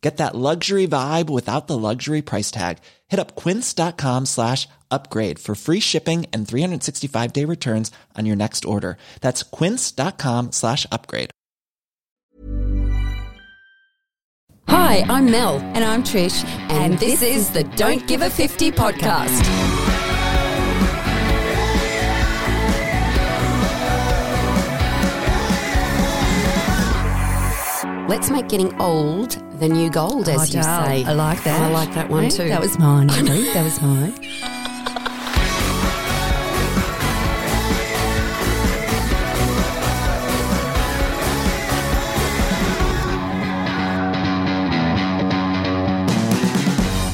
Get that luxury vibe without the luxury price tag. Hit up quince.com slash upgrade for free shipping and 365 day returns on your next order. That's quince.com slash upgrade. Hi, I'm Mel. And I'm Trish. And, and this, this is the Don't Give a 50 podcast. Let's make getting old the new gold, as oh, you say. I like that. I like that one too. That was mine, that was mine.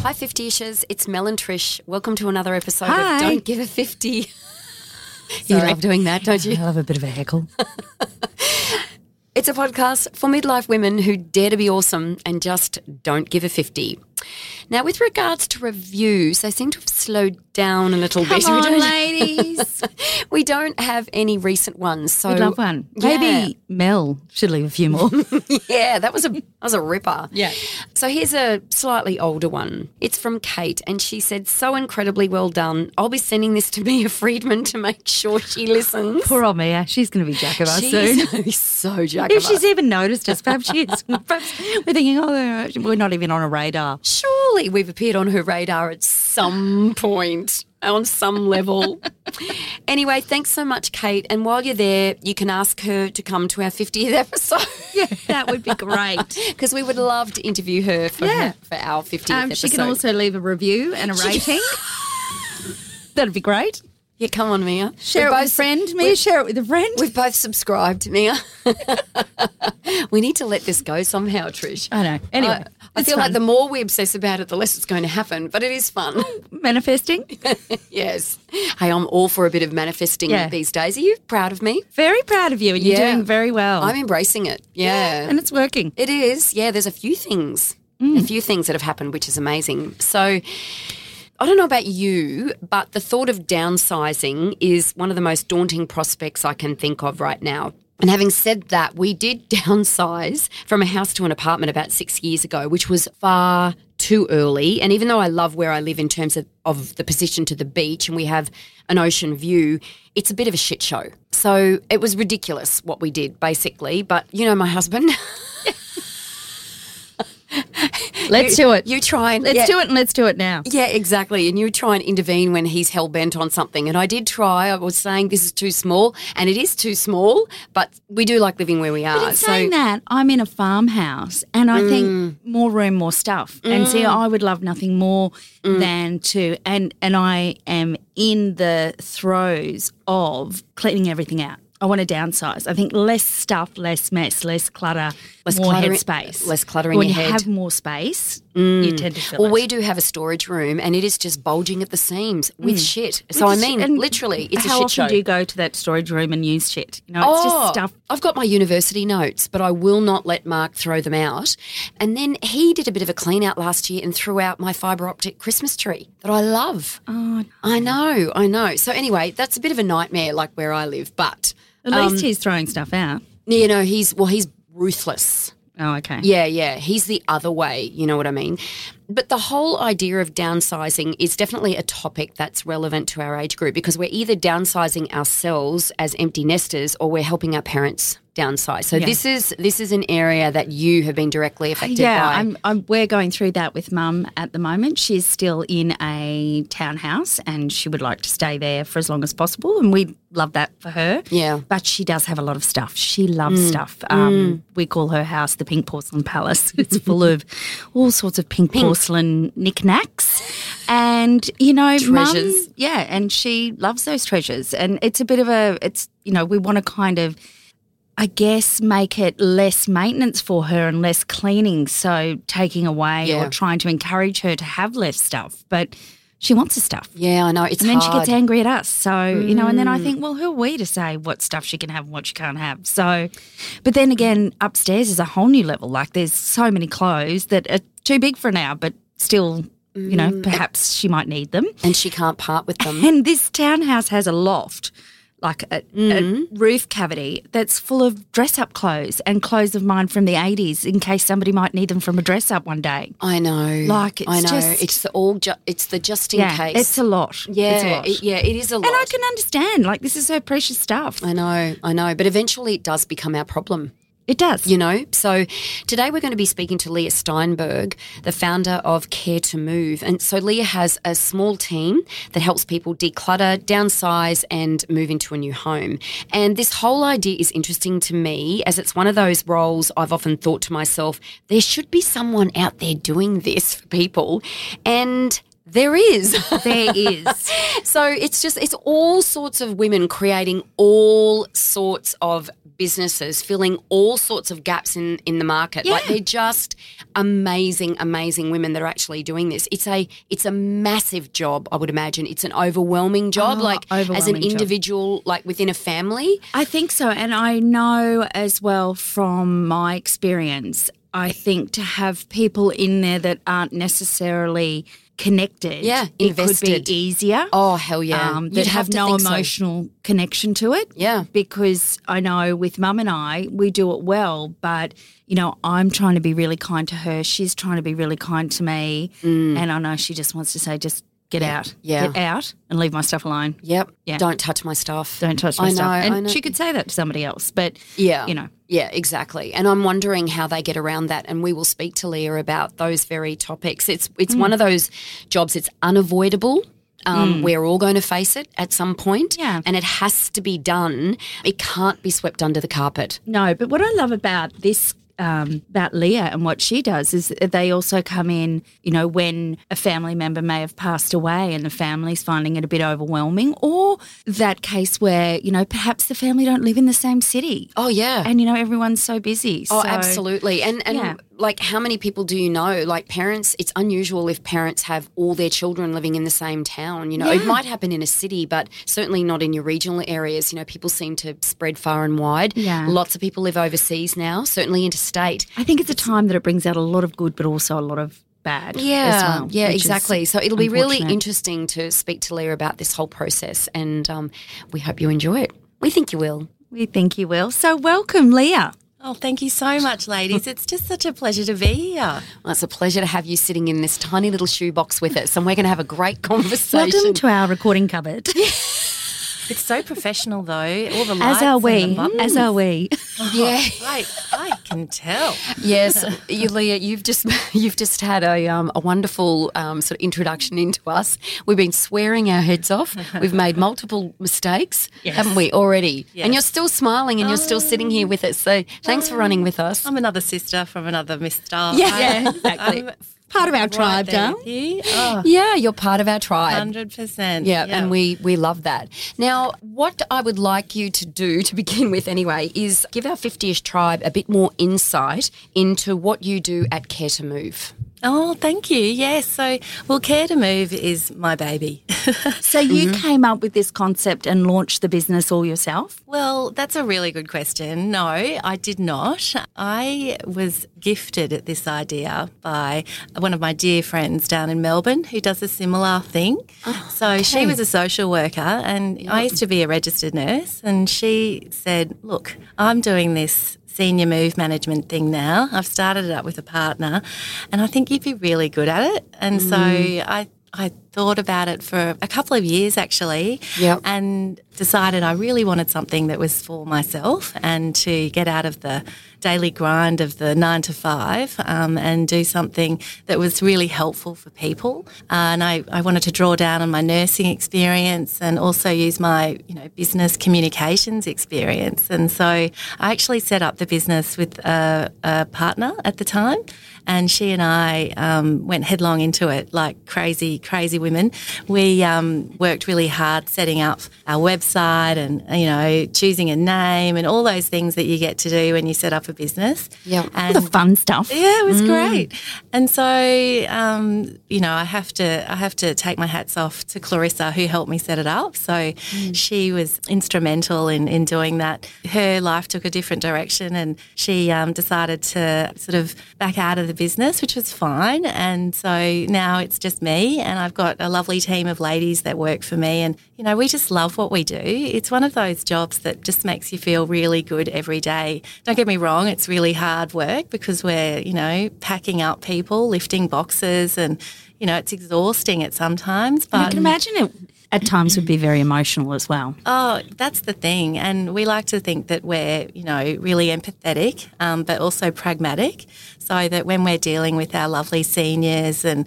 Hi, 50ishers. It's Mel and Trish. Welcome to another episode Hi. of Don't Give a 50. you love doing that, don't you? I love a bit of a heckle. It's a podcast for midlife women who dare to be awesome and just don't give a 50. Now, with regards to reviews, they seem to have slowed down a little Come bit. On, we ladies. we don't have any recent ones. So We'd love one. Yeah. Maybe Mel should leave a few more. yeah, that was a that was a ripper. Yeah. So here's a slightly older one. It's from Kate, and she said, "So incredibly well done. I'll be sending this to Mia Freedman to make sure she listens." Poor old Mia. She's going to be jack of us She's soon. so jack If she's even noticed us, perhaps she is. Perhaps we're thinking, oh, we're not even on a radar. Surely we've appeared on her radar at some point, on some level. anyway, thanks so much, Kate. And while you're there, you can ask her to come to our 50th episode. Yeah, that would be great. Because we would love to interview her for, Yeah. for our 50th Um, episode. she can also leave a review and a rating. That'd be great. Yeah, come on, Mia. Share We're it with a friend. Mia, share it with a friend. We've both subscribed, Mia. we need to let this go somehow, Trish. I know. Anyway, I, I feel like the more we obsess about it, the less it's going to happen. But it is fun. Manifesting. yes. Hey, I'm all for a bit of manifesting Yeah. these days. Are you proud of me? Very proud of you, and you're doing very well. I'm embracing it. Yeah. and it's working. It is. Yeah, there's a few things, Mm. a few things that have happened, which is amazing. So, I don't know about you, but the thought of downsizing is one of the most daunting prospects I can think of right now. And having said that, we did downsize from a house to an apartment about six years ago, which was far too early. And even though I love where I live in terms of, of the position to the beach and we have an ocean view, it's a bit of a shit show. So it was ridiculous what we did, basically. But you know, my husband. Let's do it. You try and Let's yeah, do it, and let's do it now. Yeah, exactly. And you try and intervene when he's hell bent on something. And I did try. I was saying this is too small, and it is too small. But we do like living where we are. But in saying that, I'm in a farmhouse, and I Mm. think more room, more stuff. And see, I would love nothing more Mm. than to, and and I am in the throes of cleaning everything out. I want to downsize. I think less stuff, less mess, less clutter, Less more headspace. less cluttering. when your you head. have more space, you mm. tend to fill well, it. we do have a storage room, and it is just bulging at the seams with mm. shit. So I mean, literally, it's a how shit often show. do you go to that storage room and use shit? You know, it's Oh, just stuff. I've got my university notes, but I will not let Mark throw them out. And then he did a bit of a clean out last year and threw out my fibre optic Christmas tree that I love. Oh, I know, I know. So anyway, that's a bit of a nightmare, like where I live, but At least um, he's throwing stuff out. You know, he's well, he's ruthless. Oh, okay. Yeah, yeah. He's the other way, you know what I mean? But the whole idea of downsizing is definitely a topic that's relevant to our age group because we're either downsizing ourselves as empty nesters or we're helping our parents downsize. So Yeah. this is this is an area that you have been directly affected Yeah, by. I'm, I'm, we're going through that with mum at the moment. She's still in a townhouse and she would like to stay there for as long as possible. And we love that for her. Yeah. But she does have a lot of stuff. She loves stuff. Um, We call her house the Pink Porcelain Palace. It's full of all sorts of pink, pink, porcelain knickknacks. And, you know, mum- Treasures. yeah, and she loves those treasures. And it's a bit of a, it's, you know, we want to kind of, I guess, make it less maintenance for her and less cleaning. So taking away Yeah. or trying to encourage her to have less stuff. But she wants the stuff. yeah, I know. It's And then she gets angry at us. So, you know, and then I Mm. think, well, who are we to say what stuff she can have and what she can't have? So, but then again, upstairs is a whole new level. Like there's so many clothes that are too big for now, but still, you know, Mm. perhaps she might need them. and she can't part with them. And this townhouse has a loft, like a, Mm-hmm. a roof cavity that's full of dress up clothes and clothes of mine from the 80s in case somebody might need them from a dress up one day. I know. Like, it's I know. just- it's the all ju- it's the just in yeah, case. it's a lot. yeah, it's a lot. it- yeah, it is a lot. and I can understand, like, this is her precious stuff. I know, I know, but eventually it does become our problem. It does. You know, so today we're going to be speaking to Leah Steinberg, the founder of Care to Move. And so Leah has a small team that helps people declutter, downsize, and move into a new home. And this whole idea is interesting to me as it's one of those roles I've often thought to myself, there should be someone out there doing this for people. And there is. There is. So it's just it's all sorts of women creating all sorts of businesses, filling all sorts of gaps in in the market. Like they're just amazing, amazing women that are actually doing this. It's a it's a massive job, I would imagine. It's an overwhelming job, Oh, like as an overwhelming job. individual, like within a family. I think so. And I know as well from my experience, I think to have people in there that aren't necessarily connected, Yeah, it invested. could be easier. Oh hell yeah. Um, You'd that have, no think so. emotional connection to it. Yeah. Because I know with mum and I, we do it well, but you know, I'm trying to be really kind to her. She's trying to be really kind to me. And I know she just wants to say, just get out. Mm. Yeah. Get out and leave my stuff alone. Yep. Yeah. Don't touch my stuff. Don't touch my I know, stuff. And she could say that to somebody else, but Yeah. you know. Yeah, exactly. And I'm wondering how they get around that and we will speak to Leah about those very topics. It's it's Mm. one of those jobs it's unavoidable. Um, We're all going to face it at some point. Mm. Yeah. And it has to be done. It can't be swept under the carpet. No, but what I love about this, um, about Leah and what she does is they also come in, you know, when a family member may have passed away and the family's finding it a bit overwhelming, or that case where, you know, perhaps the family don't live in the same city. Oh yeah. And, you know, everyone's so busy. Oh, So- absolutely. And and Yeah. Like how many people do you know? Like parents, it's unusual if parents have all their children living in the same town. You know, it might happen in a city, but certainly not in your regional areas. You know, people seem to spread far and wide. Yeah. Lots of people live overseas now, certainly interstate. I think it's a time that it brings out a lot of good, but also a lot of bad. Yeah, as well, yeah, exactly. So it'll be really interesting to speak to Leah about this whole process, and um, we hope you enjoy it. We think you will. We think you will. So welcome, Leah. Oh, thank you so much, ladies. It's just such a pleasure to be here. Well, it's a pleasure to have you sitting in this tiny little shoebox with us, and we're going to have a great conversation. Welcome to our recording cupboard. It's so professional, though. All the lights As are we. the. As are we. yeah. I, I can tell. Yes, you, Leah, you've just you've just had a um, a wonderful um, sort of introduction into us. We've been swearing our heads off. We've made multiple mistakes, haven't we already? And you're still smiling and you're still sitting here with us. So thanks for running with us. I'm another sister from another Miss Star. Yeah. Yeah, exactly. I'm Part of our right tribe, you. Oh, Yeah, you're part of our tribe. 100%. Yeah, and we we love that. Now, what I would like you to do to begin with, anyway, is give our 50ish tribe a bit more insight into what you do at Care to Move. Oh, thank you. Yes. So, well, Care to Move is my baby. So you mm-hmm. came up with this concept and launched the business all yourself? well, that's a really good question. No, I did not. I was gifted at this idea by one of my dear friends down in Melbourne who does a similar thing. Oh, so, she was a social worker, and I used to be a registered nurse. And she said, Look, I'm doing this senior move management thing now. I've started it up with a partner, and I think you'd be really good at it. And so mm. I I thought about it for a couple of years actually, Yep. and decided I really wanted something that was for myself and to get out of the daily grind of the nine to five um, and do something that was really helpful for people. Uh, and I, I wanted to draw down on my nursing experience and also use my you know business communications experience. And so I actually set up the business with a, a partner at the time. And she and I um, went headlong into it like crazy, crazy women. We um, worked really hard setting up our website and, you know, choosing a name and all those things that you get to do when you set up a business. Yeah. All the fun stuff. yeah, it was great. And so, um, you know, I have to I have to take my hats off to Clarissa who helped me set it up. So she was instrumental in, in doing that. Her life took a different direction, and she um, decided to sort of back out of the business, which was fine. And so now it's just me, and I've got a lovely team of ladies that work for me, and you know, we just love what we do. It's one of those jobs that just makes you feel really good every day. Don't get me wrong, it's really hard work because we're, you know, packing up people, lifting boxes, and, you know, it's exhausting at sometimes. But I can imagine it at times would be very emotional as well. Oh, that's the thing. And we like to think that we're, you know, really empathetic, um, but also pragmatic. So that when we're dealing with our lovely seniors and,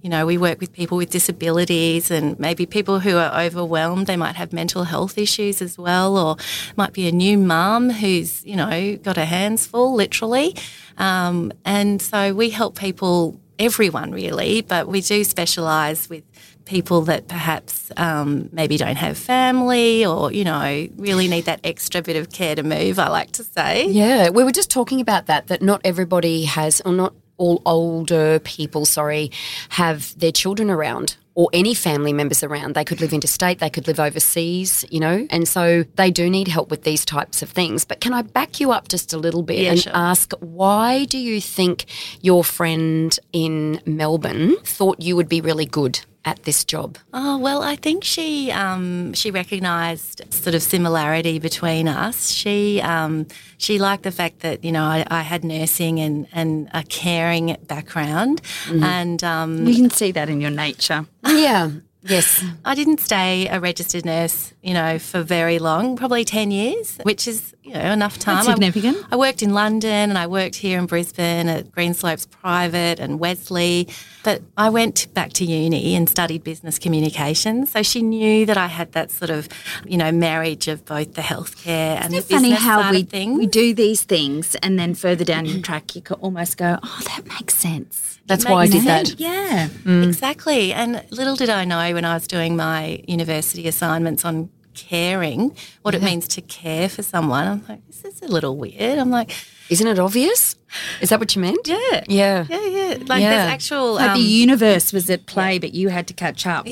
you know, we work with people with disabilities and maybe people who are overwhelmed. They might have mental health issues as well, or might be a new mum who's, you know, got her hands full, literally. Um, and so we help people, everyone really, but we do specialise with people that perhaps um, maybe don't have family or, you know, really need that extra bit of care to move, I like to say. Yeah, we were just talking about that, that not everybody has, or not all older people, sorry, have their children around or any family members around. They could live interstate, they could live overseas, you know, and so they do need help with these types of things. But can I back you up just a little bit Yeah, and sure. ask why do you think your friend in Melbourne thought you would be really good at this job? Oh well, I think she um, she recognised sort of similarity between us. She um, she liked the fact that you know I, I had nursing and, and a caring background, and um, You can see that in your nature. Yeah. Yes. I didn't stay a registered nurse, you know, for very long, probably 10 years, which is, you know, enough time. That's significant. I, I worked in London and I worked here in Brisbane at Greenslopes Private and Wesley. But I went back to uni and studied business communications. So she knew that I had that sort of, you know, marriage of both the healthcare and Isn't the it funny how we, we do these things and then further down your track you could almost go, oh, that makes sense. That's why I did that. Yeah. Exactly. And little did I know when I was doing my university assignments on caring, what it means to care for someone. I'm like, this is a little weird. I'm like, Isn't it obvious? Is that what you meant? yeah. Yeah. Yeah, yeah. Like Yeah. there's actual Like um, the universe was at play, but you had to catch up.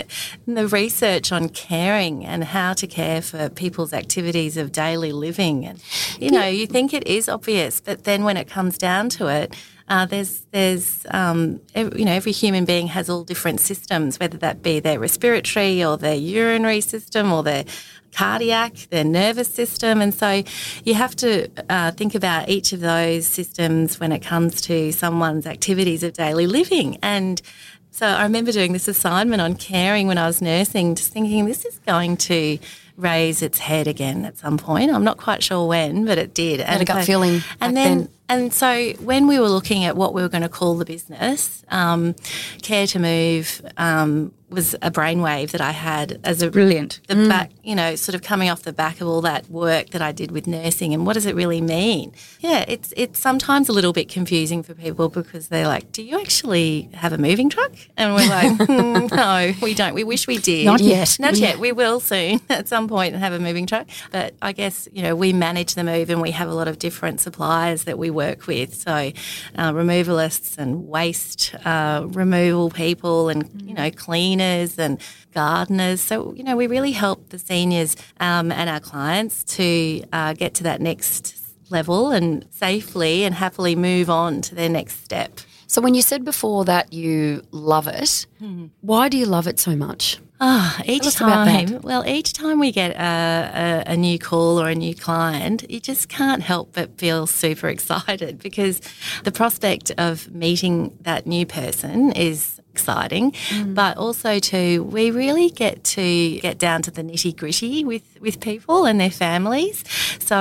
the research on caring and how to care for people's activities of daily living. And you know, you think it is obvious, but then when it comes down to it, uh, there's there's um, ev- you know every human being has all different systems, whether that be their respiratory or their urinary system or their cardiac, their nervous system, and so you have to uh, think about each of those systems when it comes to someone's activities of daily living and. So I remember doing this assignment on caring when I was nursing, just thinking this is going to raise its head again at some point. I'm not quite sure when, but it did. Had a gut feeling And then, then. And so when we were looking at what we were going to call the business, um, Care to Move um, was a brainwave that I had as a Brilliant. the back, you know, sort of coming off the back of all that work that I did with nursing and what does it really mean? Yeah, it's it's sometimes a little bit confusing for people because they're like, "Do you actually have a moving truck?" And we're like, "Hmm, "No, we don't. We wish we did. Not yet. Not yet. We will soon at some point have a moving truck. But I guess, you know, we manage the move and we have a lot of different suppliers that we work with. So, uh, removalists and waste uh, removal people, and you know, cleaners and gardeners. So, you know, we really help the seniors um, and our clients to uh, get to that next level and safely and happily move on to their next step. So when you said before that you love it, why do you love it so much? Ah, each time. Well, each time we get a, a, a new call or a new client, you just can't help but feel super excited because the prospect of meeting that new person is exciting, but also too we really get to get down to the nitty gritty with with people and their families. So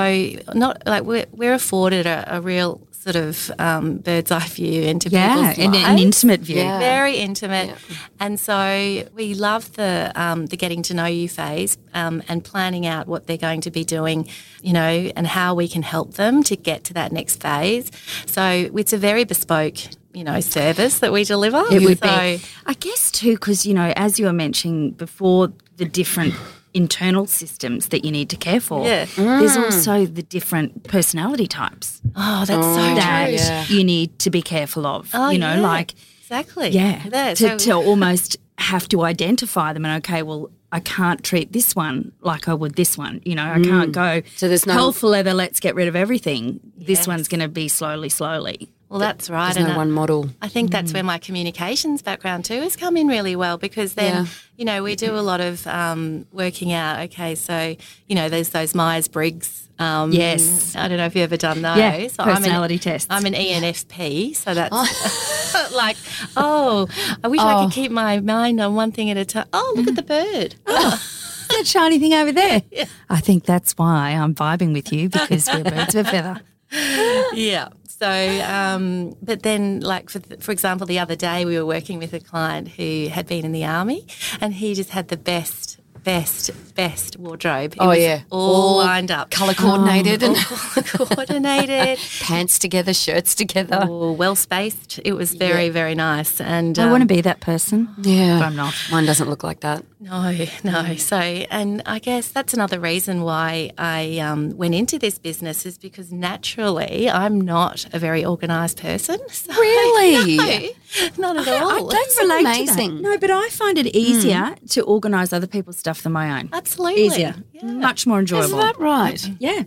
not like we're, we're afforded a, a real sort of um, bird's eye view into Yeah, people's and an intimate view. Yeah. Very intimate, and so we love the um, the getting to know you phase um, and planning out what they're going to be doing, you know, and how we can help them to get to that next phase. So it's a very bespoke, you know, service that we deliver. It would so, be. I guess too, because you know, as you were mentioning before, the different internal systems that you need to care for. Yeah. There's mm. also the different personality types Oh, that's so that true. you need to be careful of. Oh, you know, yeah. like Exactly. yeah, There, to, so- to almost have to identify them and okay, well. I can't treat this one like I would this one. You know, I can't mm. go. So there's no- hell for leather. Let's get rid of everything. This one's going to be slowly, slowly. Well, that's right. There's and no I- one model. I think that's where my communications background too has come in really well because then, Yeah. you know, we do a lot of um, working out. Okay, so you know, there's those Myers Briggs. Um, Yes. I don't know if you've ever done those. Yeah, So I'm an- personality tests. I'm an ENFP, so that's like, oh, I wish I could keep my mind on one thing at a time. Oh, look at the bird. that shiny thing over there. I think that's why I'm vibing with you because we're birds of a feather. yeah. So, um, but then, like for for example, the other day we were working with a client who had been in the army, and he just had the best. Best, best wardrobe. It Oh, was yeah. all, All lined up, Colour coordinated and coordinated, pants together, shirts together. all well spaced. It was very, very nice. And I um, want to be that person. Yeah. But I'm not. Mine doesn't look like that. No, no. So, and I guess that's another reason why I um, went into this business is because naturally I'm not a very organised person. So Really? No, not at all. Don't relate to amazing. that. No, but I find it easier to organise other people's stuff than my own. Absolutely. Easier. Much more enjoyable. Is that right? Yeah.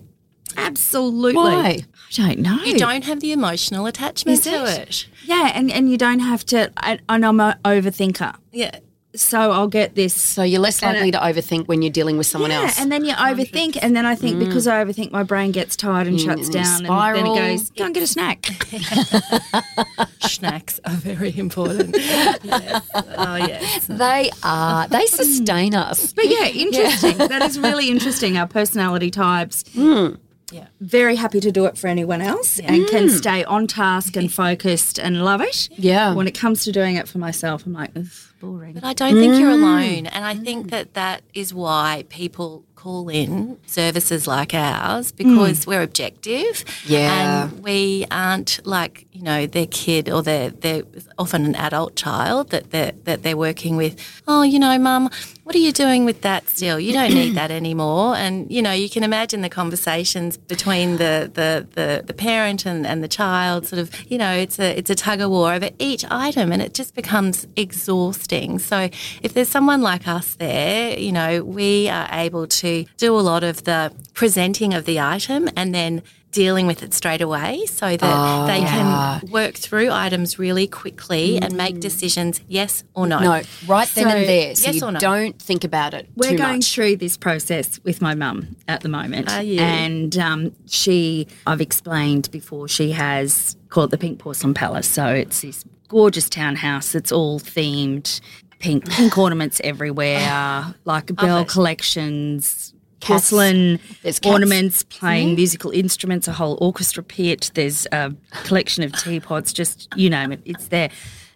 Absolutely. Why? I don't know. You don't have the emotional attachment Is to it? it. Yeah, and, and you don't have to. I, and I'm an overthinker. Yeah. So I'll get this. So you're less likely to overthink when you're dealing with someone yeah, else. and then you overthink, and then I think mm. because I overthink, my brain gets tired and mm, shuts Mm, down, and then it goes, "Go and get a snack." Snacks are very important. yes. Oh, yes. they are. They sustain hmm. us. But yeah, interesting. that is really interesting. Our personality types. Hmm. Yeah. Very happy to do it for anyone else and can mm. stay on task and focused and love it. Yeah. When it comes to doing it for myself, I'm like, Ugh, boring. But I don't think you're mm. alone. And I think mm. that that is why people call in services like ours because we're objective. Yeah. And we aren't like, you know, their kid or their, they're often an adult child that they're, that they're working with. Oh, you know, mum, what are you doing with that still? You don't need that anymore. And, you know, you can imagine the conversations between the, the, the, the parent and, and the child sort of, you know, it's a, it's a tug of war over each item and it just becomes exhausting. So if there's someone like us there, you know, we are able to do a lot of the presenting of the item and then dealing with it straight away so that they can work through items really quickly and make decisions yes or no. No, right then So, and there. So yes you or no? don't think about it We're too going much. through this process with my mum at the moment. Are you? And um, she, I've explained before, she has called the Pink Porcelain Palace. So it's this gorgeous townhouse that's all themed, pink pink ornaments everywhere, like bell collections. Porcelain There's cats. ornaments, playing mm-hmm. musical instruments, a whole orchestra pit. There's a collection of teapots, just you name it, it's there.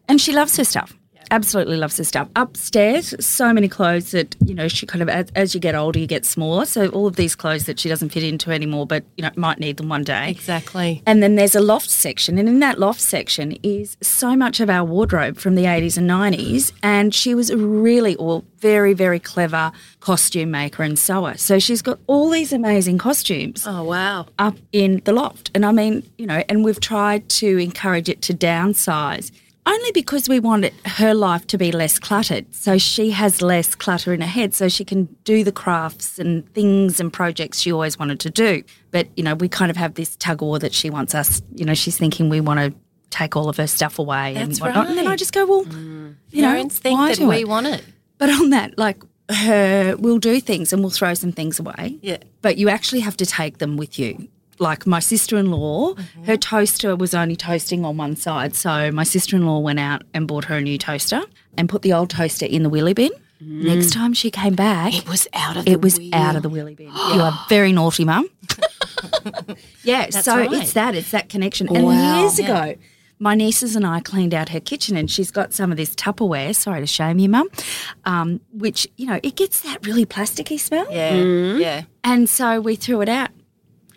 And she loves her stuff. Absolutely loves this stuff. Upstairs, so many clothes that you know she kind of as, as you get older, you get smaller. So all of these clothes that she doesn't fit into anymore, but you know might need them one day. Exactly. And then there's a loft section, and in that loft section is so much of our wardrobe from the 80s and 90s. And she was a really, all very, very clever costume maker and sewer. So she's got all these amazing costumes Oh wow. up in the loft. And I mean, you know, and we've tried to encourage it to downsize only because we want her life to be less cluttered. So she has less clutter in her head so she can do the crafts and things and projects she always wanted to do. But, you know, we kind of have this tug of war that she wants us, you know, she's thinking we want to take all of her stuff away and That's whatnot. And then I just go, well, mm. you know, Parents think why that do we it? want it. But on that, like her, we'll do things and we'll throw some things away. Yeah. But you actually have to take them with you. Like my sister in law, Mm-hmm. her toaster was only toasting on one side. So my sister in law went out and bought her a new toaster and put the old toaster in the wheelie bin. Next time she came back, Mm. It was out of it the was wheel. out of the wheelie bin. you are very naughty, mum. yeah, so right. it's that, it's that connection. And Wow. years ago, my nieces and I cleaned out her kitchen, and she's got some of this Tupperware. Sorry to shame you, mum. Um, which you know, it gets that really plasticky smell. Yeah. Mm. Yeah. And so we threw it out.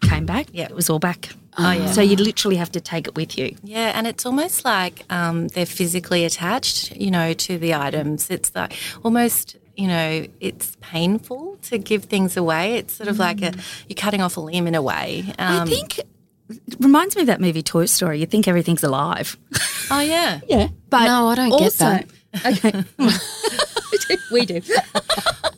Came back. Yeah. it was all back. Oh yeah. So you literally have to take it with you. Yeah, and it's almost like um, they're physically attached, you know, to the items. It's like almost, you know, it's painful to give things away. It's sort of like a you're cutting off a limb in a way. Um, I think it reminds me of that movie Toy Story. You think everything's alive. Oh yeah, Yeah, but No, I don't get that. Okay, we do.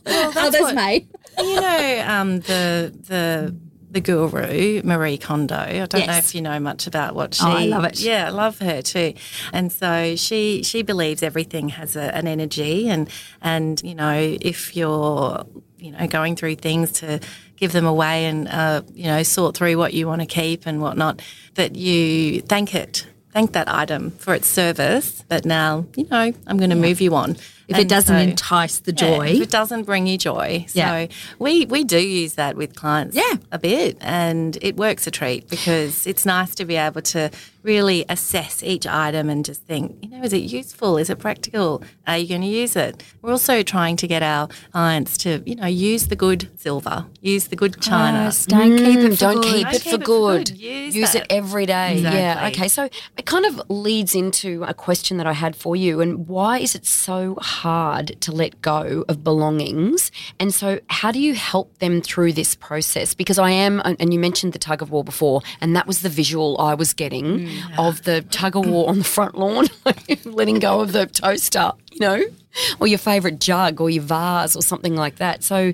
well, Oh, that's May. you know um, the the the guru Marie Kondo. I don't know if you know much about what she. Oh, I love it. Yeah, I love her too. And so she she believes everything has a, an energy, and and you know if you're you know going through things to give them away and uh, you know sort through what you want to keep and whatnot, that you thank it. Thank that item for its service, but now you know I'm going to move you on. If it doesn't so- entice the yeah, joy, if it doesn't bring you joy. So Yeah. we, we do use that with clients Yeah. a bit and it works a treat because it's nice to be able to really assess each item and just think, you know, is it useful? Is it practical? Are you going to use it? We're also trying to get our clients to, you know, use the good silver, use the good china. Yes, don't keep mm, it for Don't good. keep Don't it keep for it for good. good. Use Use it every day. Yeah. Okay. So it kind of leads into a question that I had for you. And why is it so hard to let go of belongings? And so, how do you help them through this process? Because I am, and you mentioned the tug of war before, and that was the visual I was getting mm. Of the tug of war on the front lawn, letting go of the toaster, know? Or your favourite jug or your vase or something like that. So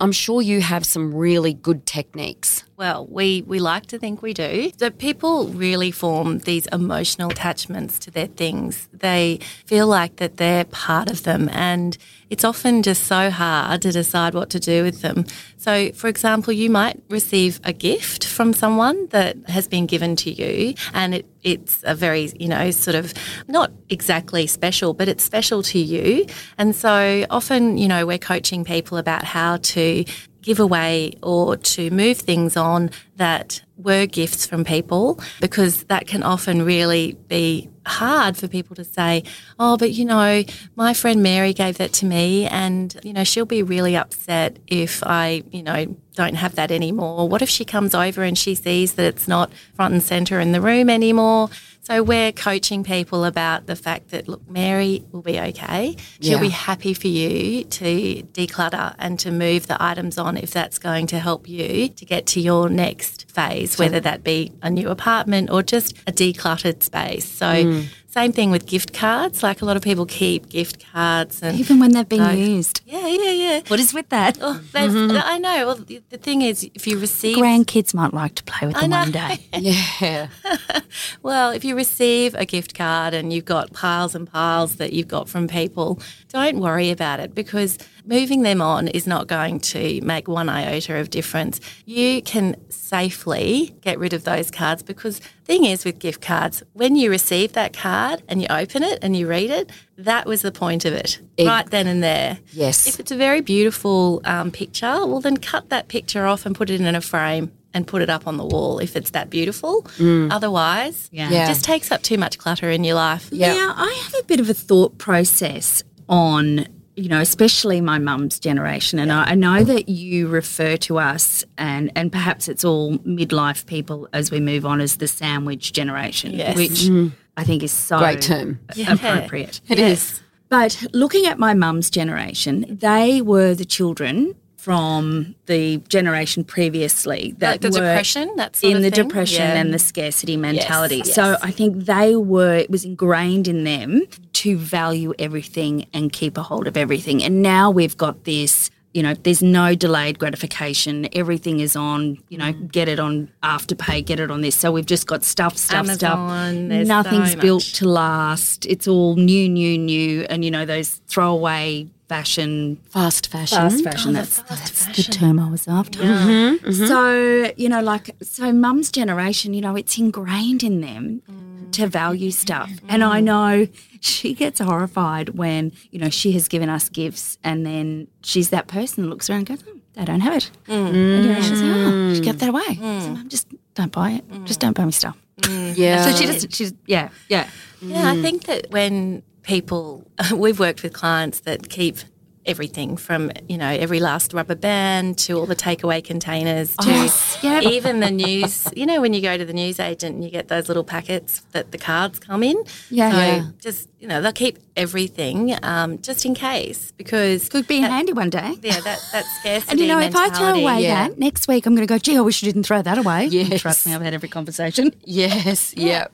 I'm sure you have some really good techniques. Well, we, we like to think we do. So people really form these emotional attachments to their things. They feel like that they're part of them and it's often just so hard to decide what to do with them. So, for example, you might receive a gift from someone that has been given to you and it, it's a very, you know, sort of not exactly special, but it's special to you. And so often, you know, we're coaching people about how to give away or to move things on that were gifts from people because that can often really be hard for people to say, oh, but you know, my friend Mary gave that to me and, you know, she'll be really upset if I, you know, don't have that anymore. What if she comes over and she sees that it's not front and centre in the room anymore? So we're coaching people about the fact that, look, Mary will be okay. She'll Yeah. be happy for you to declutter and to move the items on if that's going to help you to get to your next phase, whether that be a new apartment or just a decluttered space. So, mm. Same thing with gift cards. Like a lot of people keep gift cards and. even when they've been So- used. yeah, yeah, yeah. What is with that? Oh, they've- mm-hmm. I know. Well, the, the thing is, if you receive Grandkids might like to play with I them know. one day. Yeah. Well, if you receive a gift card and you've got piles and piles that you've got from people, don't worry about it because moving them on is not going to make one iota of difference. You can safely get rid of those cards because the thing is with gift cards, when you receive that card and you open it and you read it, that was the point of it Ex- right then and there. Yes. If it's a very beautiful um, picture, well then cut that picture off and put it in a frame and put it up on the wall if it's that beautiful. Otherwise, Yeah. Yeah. it just takes up too much clutter in your life. Now, I have a bit of a thought process on, you know, especially my mum's generation. And I, I know that you refer to us, and, and perhaps it's all midlife people as we move on, as the sandwich generation, Yes. which mm-hmm. I think is so Great term. appropriate. It is. But looking at my mum's generation, they were the children from the generation previously that Like the were depression, that sort in the thing? depression Yeah. and the scarcity mentality. yes. So I think they were it was ingrained in them to value everything and keep a hold of everything. And now we've got this you know, there's no delayed gratification. Everything is on, you know, mm. get it on afterpay, get it on this. So we've just got stuff, stuff, Amazon, stuff. Nothing's so built to last. It's all new, new, new. And, you know, those throwaway fashion Fast fashion. fast oh, fashion. that's that's the term I was after. Mm-hmm, mm-hmm. So you know, like so, mum's generation, you know, it's ingrained in them mm. to value stuff, mm-hmm. and I know she gets horrified when you know she has given us gifts, and then she's that person that looks around and goes, oh, "They don't have it," mm. and you know, she's like, "Oh, she ah, mm. got that away." So, Mum, just don't buy it. Just don't buy me stuff. Yeah. So she doesn't. She's yeah, yeah. Yeah, I think that when people, we've worked with clients that keep everything from, you know, every last rubber band to all the takeaway containers to Yes, yeah. even the news. You know, when you go to the news agent and you get those little packets that the cards come in. Yeah. So Yeah. just, you know, they'll keep everything um, just in case because. Could be handy one day. Yeah, that, that scarcity And you know, if I throw away yeah. that next week, I'm going to go. Gee, I wish I didn't throw that away. Yes. Trust me, I've had every conversation. Yes. Yeah. Yeah,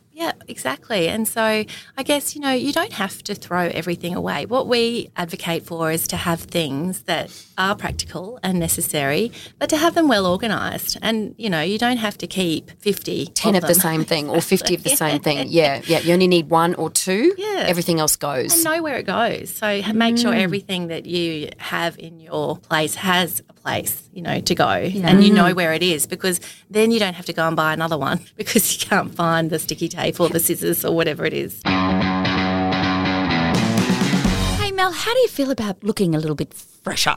exactly. And so I guess, you know, you don't have to throw everything away. What we advocate for is to have things that are practical and necessary, but to have them well organised. And, you know, you don't have to keep 50. 10 of, the them. same thing or 50 of the same thing. Yeah. Yeah. You only need one or two. Yeah. Everything else goes. And know where it goes. So make Mm. sure everything that you have in your place has a place, you know, to go and you know mm. where it is because then you don't have to go and buy another one because you can't find the sticky tape or the scissors or whatever it is. Hey, Mel, how do you feel about looking a little bit fresher?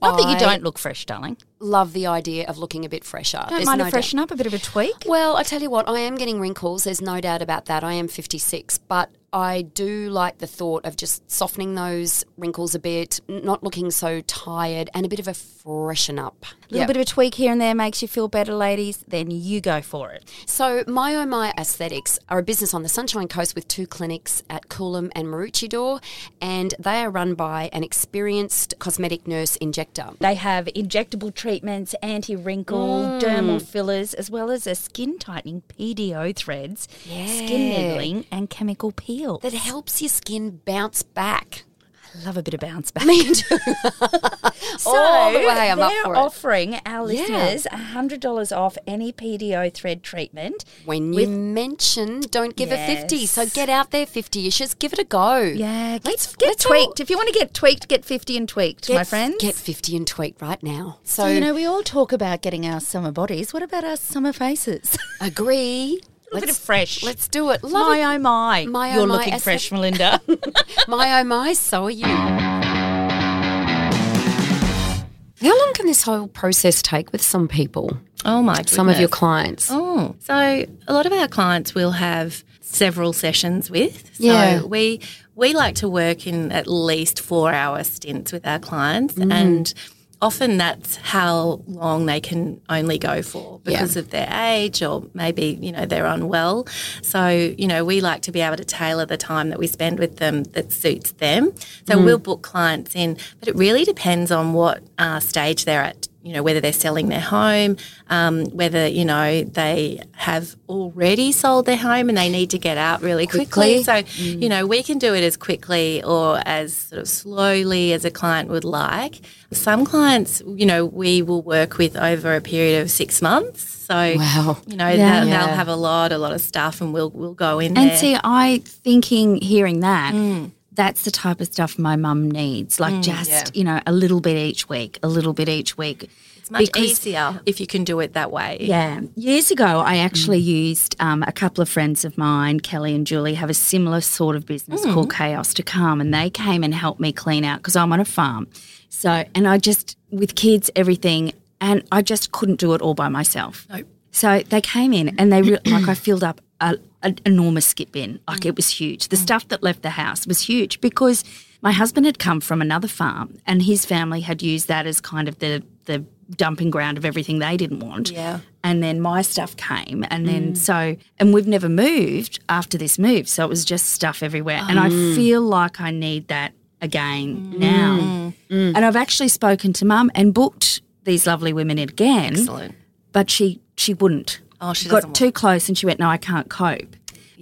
Not that you don't look fresh, darling. Love the idea of looking a bit fresher. Don't There's mind no a doubt. freshen up, a bit of a tweak. Well, I tell you what, I am getting wrinkles. There's no doubt about that. I am 56, but I do like the thought of just softening those wrinkles a bit, not looking so tired, and a bit of a freshen up. A little bit of a tweak here and there makes you feel better, ladies. Then you go for it. So, My Oh My Aesthetics are a business on the Sunshine Coast with two clinics at Coolum and Maroochydore, and they are run by an experienced cosmetic nurse injector. They have injectable treatments, anti-wrinkle, mm. dermal fillers, as well as a skin tightening PDO threads, skin needling, and chemical peel. That helps your skin bounce back. I love a bit of bounce back. Me too. So All the way, I'm up for it. offering our listeners hundred dollars off any PDO thread treatment. When you mention don't give a 50, so get out there 50-ishes, give it a go. Yeah, get, Let's- get let's all- tweaked. If you want to get tweaked, get fifty and tweaked, Get, my friends. Get 50 and tweaked right now. So, so you know, we all talk about getting our summer bodies. What about our summer faces? agree. A little bit of fresh. Let's do it. Love my it. oh my, My you're oh looking as fresh, Melinda. my oh my, so are you. How long can this whole process take with some people? Oh my goodness. Some of your clients? Oh, so a lot of our clients will have several sessions with. So Yeah. we we like to work in at least four hour stints with our clients Mm. and often that's how long they can only go for Yeah. because of their age or maybe, you know, they're unwell. So, you know, we like to be able to tailor the time that we spend with them that suits them. So Mm. we'll book clients in, but it really depends on what uh, stage they're at you know, whether they're selling their home, um, whether, you know, they have already sold their home and they need to get out really quickly. Quickly. So, you know, we can do it as quickly or as sort of slowly as a client would like. Some clients, you know, we will work with over a period of six months. So, Wow. you know, Yeah. they'll, Yeah. they'll have a lot, a lot of stuff and we'll, we'll go in And there. see, I thinking, hearing that, that's the type of stuff my mum needs. Like mm, just, you know, a little bit each week, a little bit each week. it's much because- easier if you can do it that way. Yeah. Years ago, I mm. actually used um, a couple of friends of mine, Kelly and Julie, have a similar sort of business mm. called Chaos to Calm, and they came and helped me clean out because I'm on a farm. So, and I just, with kids, everything, and I just couldn't do it all by myself. Nope. So they came in and they re- like I filled up a, an enormous skip bin, like mm. it was huge. The mm. stuff that left the house was huge because my husband had come from another farm and his family had used that as kind of the the dumping ground of everything they didn't want. Yeah. And then my stuff came and then mm. so and we've never moved after this move, so it was just stuff everywhere. And I oh. feel like I need that again now. And I've actually spoken to mum and booked these lovely women in again Excellent. but she she wouldn't. Oh, she got too close, and she went, "No, I can't cope."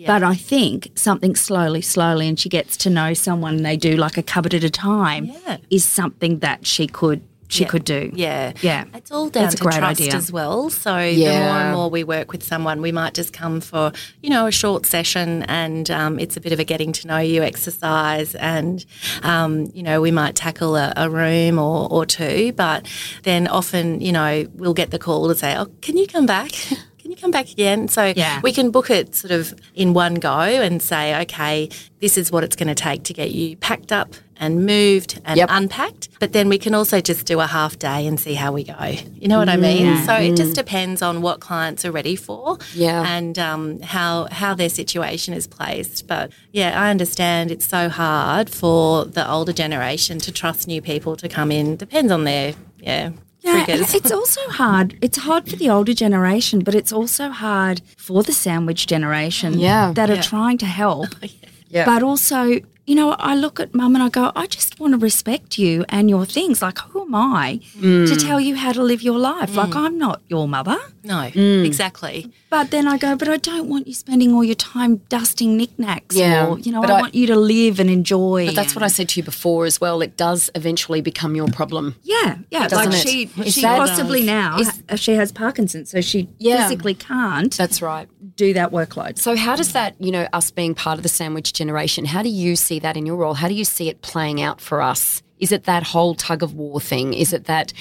But I think something slowly, slowly, and she gets to know someone, and they do like a cupboard at a time, Yeah. is something that she could she Yeah. could do. Yeah. Yeah. It's all down That's to great trust idea. as well. So the more and more we work with someone, we might just come for, you know, a short session and um, it's a bit of a getting to know you exercise and, um, you know, we might tackle a, a room or, or two, but then often, you know, we'll get the call to say, oh, can you come back? Can you come back again? So Yeah. we can book it sort of in one go and say, okay, this is what it's going to take to get you packed up and moved and Yep. unpacked. But then we can also just do a half day and see how we go. You know what I mean? So it just depends on what clients are ready for Yeah. and um, how, how their situation is placed. But yeah, I understand it's so hard for the older generation to trust new people to come in. Depends on their, yeah, Yeah, triggers. it's also hard. It's hard for the older generation, but it's also hard for the sandwich generation Yeah. that are trying to help. Yeah. But also, you know, I look at mum and I go, I just want to respect you and your things. Like, who am I Mm. to tell you how to live your life? Like, I'm not your mother. no, Mm. exactly. But then I go, but I don't want you spending all your time dusting knickknacks. Yeah, Or, you know, I, I- want you to live and enjoy. But that's what I said to you before as well. It does eventually become your problem. Yeah, yeah. Doesn't like it? she, Is she that- possibly now is- she has Parkinson's, so she Yeah. physically can't That's right. do that workload. So, how does that, you know, us being part of the sandwich generation, how do you see that in your role? How do you see it playing out for us? Is it that whole tug of war thing? Is it that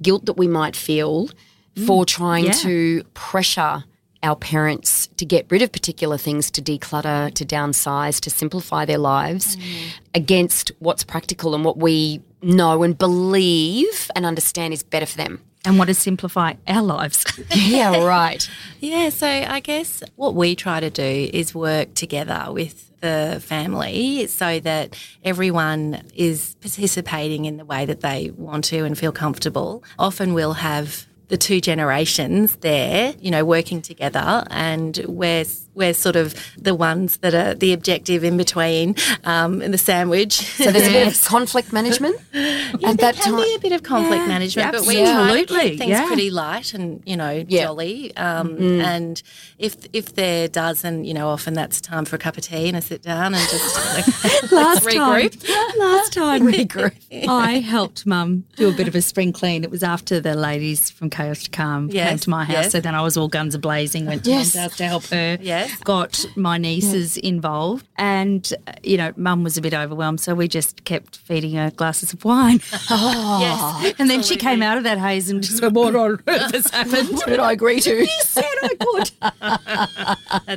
guilt that we might feel mm. for trying yeah. to pressure our parents to get rid of particular things, to declutter, to downsize, to simplify their lives mm. against what's practical and what we know and believe and understand is better for them? And want to simplify our lives. Yeah, right. Yeah, so I guess what we try to do is work together with the family so that everyone is participating in the way that they want to and feel comfortable. Often we'll have the two generations there, you know, working together, and we're we're sort of the ones that are the objective in between um, in the sandwich. So, there's a bit of conflict management at that can time. be a bit of conflict Yeah, management, but we try to absolutely, keep things yeah. pretty light and you know Yeah. jolly. Um, Mm-hmm. And if if there does, and you know, often that's time for a cup of tea and a sit down and just last regroup. time, last time regroup. I helped Mum do a bit of a spring clean. It was after the ladies from Chaos to Calm came to my house, yes. so then I was all guns a blazing. Went to Yes. Mum's house to help her. Yes. Got my nieces involved, and uh, you know, Mum was a bit overwhelmed, so we just kept feeding her glasses of wine. oh, yes, and then she came out of that haze and just went, "What on earth has happened?" What did I agree to? You said I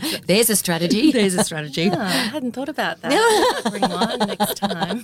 could. There's a strategy. There's a strategy. Oh, I hadn't thought about that. Bring wine next time.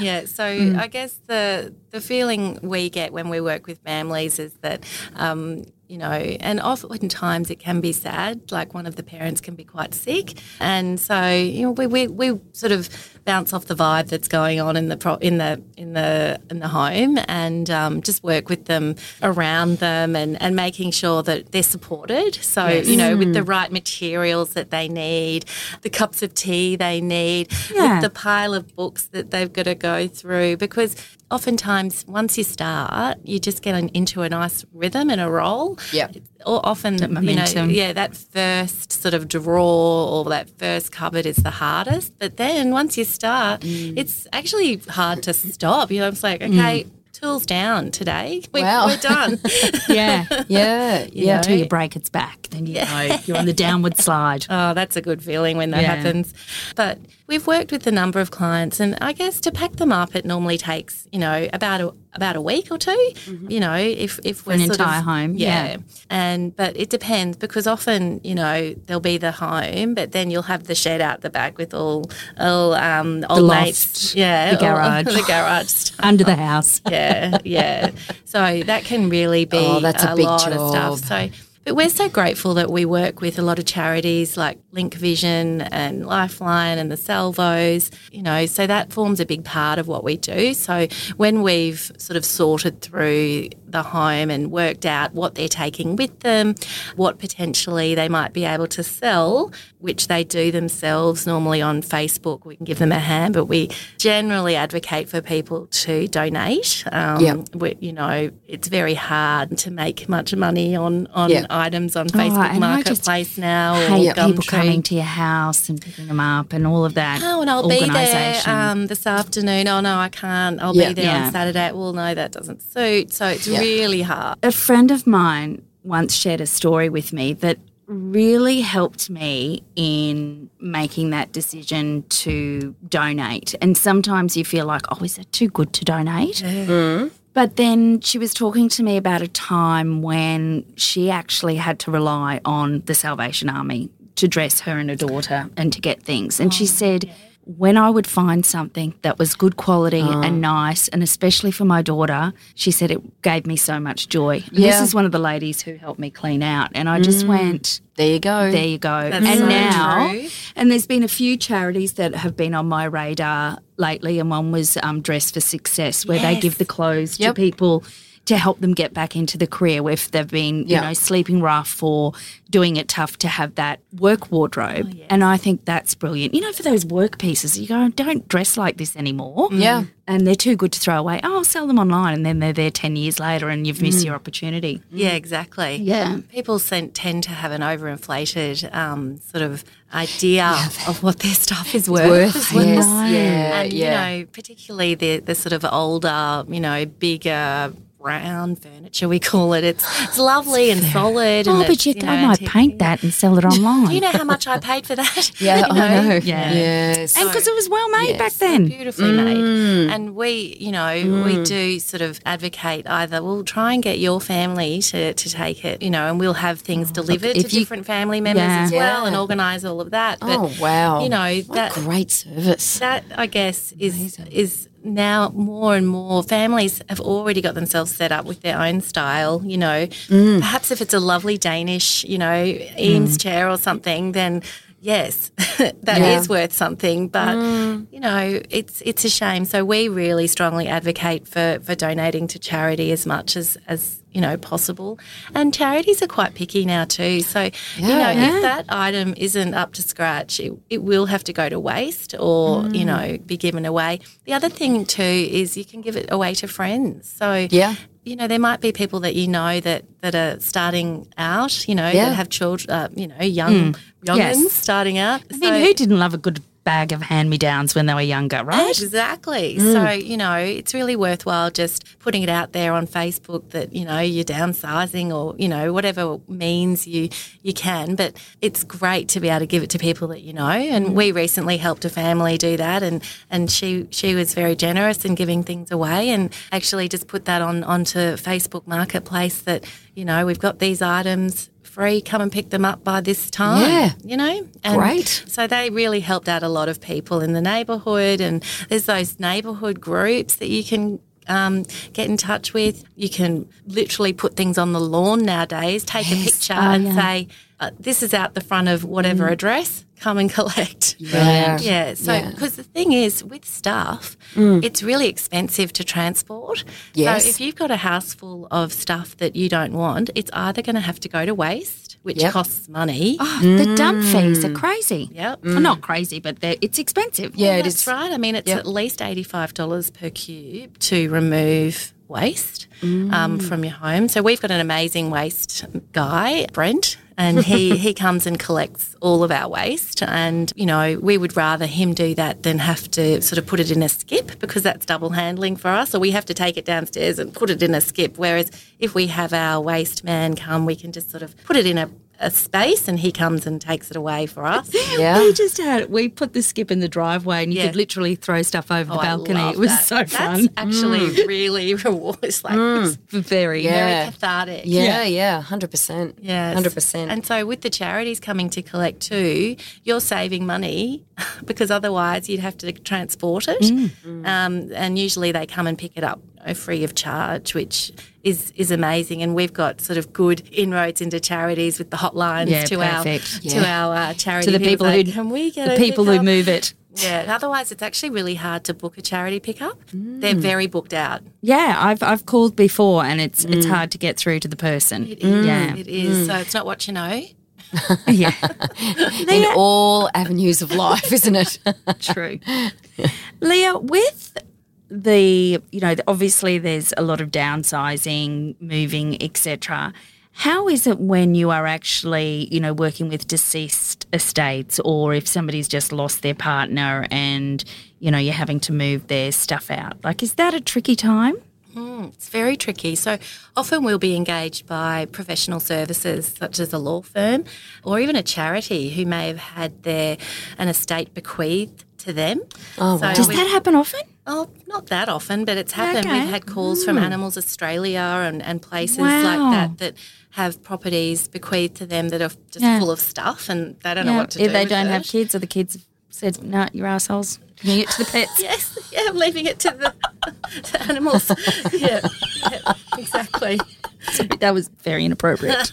yeah, so Mm. I guess the the feeling we get when we work with families is that. Um, you know, and oftentimes it can be sad. Like one of the parents can be quite sick, and so you know we, we, we sort of bounce off the vibe that's going on in the pro, in the in the in the home, and um, just work with them around them, and, and making sure that they're supported. So you know, with the right materials that they need, the cups of tea they need, Yeah. with the pile of books that they've got to go through, because oftentimes once you start, you just get an, into a nice rhythm and a roll. Yeah. Or often, you know, momentum. yeah, that first sort of draw or that first cupboard is the hardest. But then once you start, mm. it's actually hard to stop. You know, it's like, okay, mm. tools down today. We, Wow. We're done. Yeah. Yeah, yeah. Until you break its back, then you know you're on the downward slide. Oh, that's a good feeling when that Yeah. happens. But we've worked with a number of clients, and I guess to pack them up, it normally takes, you know, about a, about a week or 2 You know, if if we're an entire of, home, yeah. and but it depends because often you know there'll be the home, but then you'll have the shed out the back with all all um, old loft, mates, yeah, the all- garage. the garage stuff. Under the house. yeah, yeah. So that can really be Oh, that's a big lot of stuff. So. But we're so grateful that we work with a lot of charities like Link Vision and Lifeline and the Salvos, you know, so that forms a big part of what we do. So when we've sort of sorted through the home and worked out what they're taking with them, what potentially they might be able to sell, which they do themselves normally on Facebook, we can give them a hand, but we generally advocate for people to donate. Um, Yep. we, you know, it's very hard to make much money on, on Yeah. items on Facebook and I just Marketplace now. or hate people Gumtree. coming to your house and picking them up and all of that. Oh, and I'll be there um, this afternoon. Oh, no, I can't. I'll Yeah. be there Yeah. on Saturday. Well, no, that doesn't suit. So it's really hard. a friend of mine once shared a story with me that really helped me in making that decision to donate. And sometimes you feel like, oh, is it too good to donate? Hmm. But then she was talking to me about a time when she actually had to rely on the Salvation Army to dress her and her daughter and to get things. And she oh, said, when I would find something that was good quality and nice, and especially for my daughter, she said it gave me so much joy. Yeah. This is one of the ladies who helped me clean out. And I just went, There you go. there you go. That's and so now, true. and there's been a few charities that have been on my radar lately, and one was um, Dress for Success, where they give the clothes Yep. to people to help them get back into the career if they've been, you know, sleeping rough or doing it tough to have that work wardrobe. Oh, And I think that's brilliant. You know, for those work pieces, you go, don't dress like this anymore. Yeah. And they're too good to throw away. Oh, I'll sell them online. And then they're there 10 years later and you've Mm. missed your opportunity. Yeah, exactly. Yeah. People sen- tend to have an overinflated um, sort of idea of what their stuff is worth. Worth, as yes, yeah, and yeah. you know, particularly the the sort of older, you know, bigger brown furniture we call it. It's it's lovely and solid. Oh, and but you, you know, I might paint that and sell it online. Do you know how much I paid for that? Yeah, You I know. Yeah. Yes. And because it was well made back Yes, then. beautifully made. Mm. And we, you know, we mm. do sort of advocate either we'll try and get your family to, to take it, you know, and we'll have things oh, delivered to you- different family members Yeah. as well and organise all of that. But, oh wow. you know, what that great service. that I guess is is now more and more families have already got themselves set up with their own style. You know, Mm. perhaps if it's a lovely Danish, you know, Eames chair or something, then yes, that is Yeah. worth something. But Mm. you know, it's it's a shame. So we really strongly advocate for for donating to charity as much as as you know possible. And charities are quite picky now too. So you know, Yeah. if that item isn't up to scratch, it, it will have to go to waste or you know be given away. The other thing too is you can give it away to friends. So Yeah. You know, there might be people that you know that, that are starting out, you know, Yeah. that have children, uh, you know, young youngins Yes. starting out. I mean, who didn't love a good bag of hand me downs when they were younger, right? Exactly. Mm. So, you know, it's really worthwhile just putting it out there on Facebook that, you know, you're downsizing or, you know, whatever means you you can. But it's great to be able to give it to people that you know. And mm. we recently helped a family do that and, and she she was very generous in giving things away and actually just put that on onto Facebook Marketplace that, you know, we've got these items free, come and pick them up by this time. Yeah. You know? And Great. so they really helped out a lot of people in the neighbourhood, and there's those neighbourhood groups that you can. Um, get in touch with. You can literally put things on the lawn nowadays. Take a picture and say, uh, "This is out the front of whatever mm. address. Come and collect." Right. Yeah. So, Yeah. because the thing is, with stuff, mm. it's really expensive to transport. Yes. So, if you've got a house full of stuff that you don't want, it's either going to have to go to waste, which Yep. costs money. Oh, The dump mm. fees are crazy. Yep. Well, not crazy, but it's expensive. Yeah, it That's is. right. I mean, it's Yep. at least eighty-five dollars per cube to remove waste um, from your home. So we've got an amazing waste guy, Brent, and he he comes and collects all of our waste. And you know, we would rather him do that than have to sort of put it in a skip because that's double handling for us. Or we have to take it downstairs and put it in a skip. Whereas if we have our waste man come, we can just sort of put it in a a space and he comes and takes it away for us. Yeah. We just had we put the skip in the driveway, and you Yeah. could literally throw stuff over the Oh, I balcony. love It was that. so That's fun. actually really reward. It's like it's Very. Yeah. very cathartic. Yeah, yeah, hundred percent. Yeah, hundred percent. And so with the charities coming to collect too, you're saving money because otherwise you'd have to transport it. Mm. Um, and usually they come and pick it up you know, free of charge, which is is amazing. And we've got sort of good inroads into charities with the hotlines Yeah, to perfect. our to our uh, charity To the people who say, can we get the people who move it. Yeah. Otherwise, it's actually really hard to book a charity pickup. Mm. They're very booked out. Yeah, I've I've called before, and it's it's hard to get through to the person. It is. Yeah, It is. So it's not what you know. yeah, in all avenues of life, isn't it? true. Leah, with the you know obviously there's a lot of downsizing, moving, etc. How is it when you are actually you know working with deceased estates, or if somebody's just lost their partner and you know you're having to move their stuff out? Like, is that a tricky time? Mm, it's very tricky. So often we'll be engaged by professional services such as a law firm or even a charity who may have had their an estate bequeathed to them. Oh, so Does we- that happen often? Oh, not that often, but it's happened. Okay. We've had calls from hmm. Animals Australia and, and places Wow. like that that have properties bequeathed to them that are just Yeah. full of stuff and they don't know what to do. if they don't it. have kids, or the kids have said, "No, you're assholes." Giving it to the pets. Yes, yeah, I'm leaving it to the to animals. yeah, yeah, exactly. that was very inappropriate.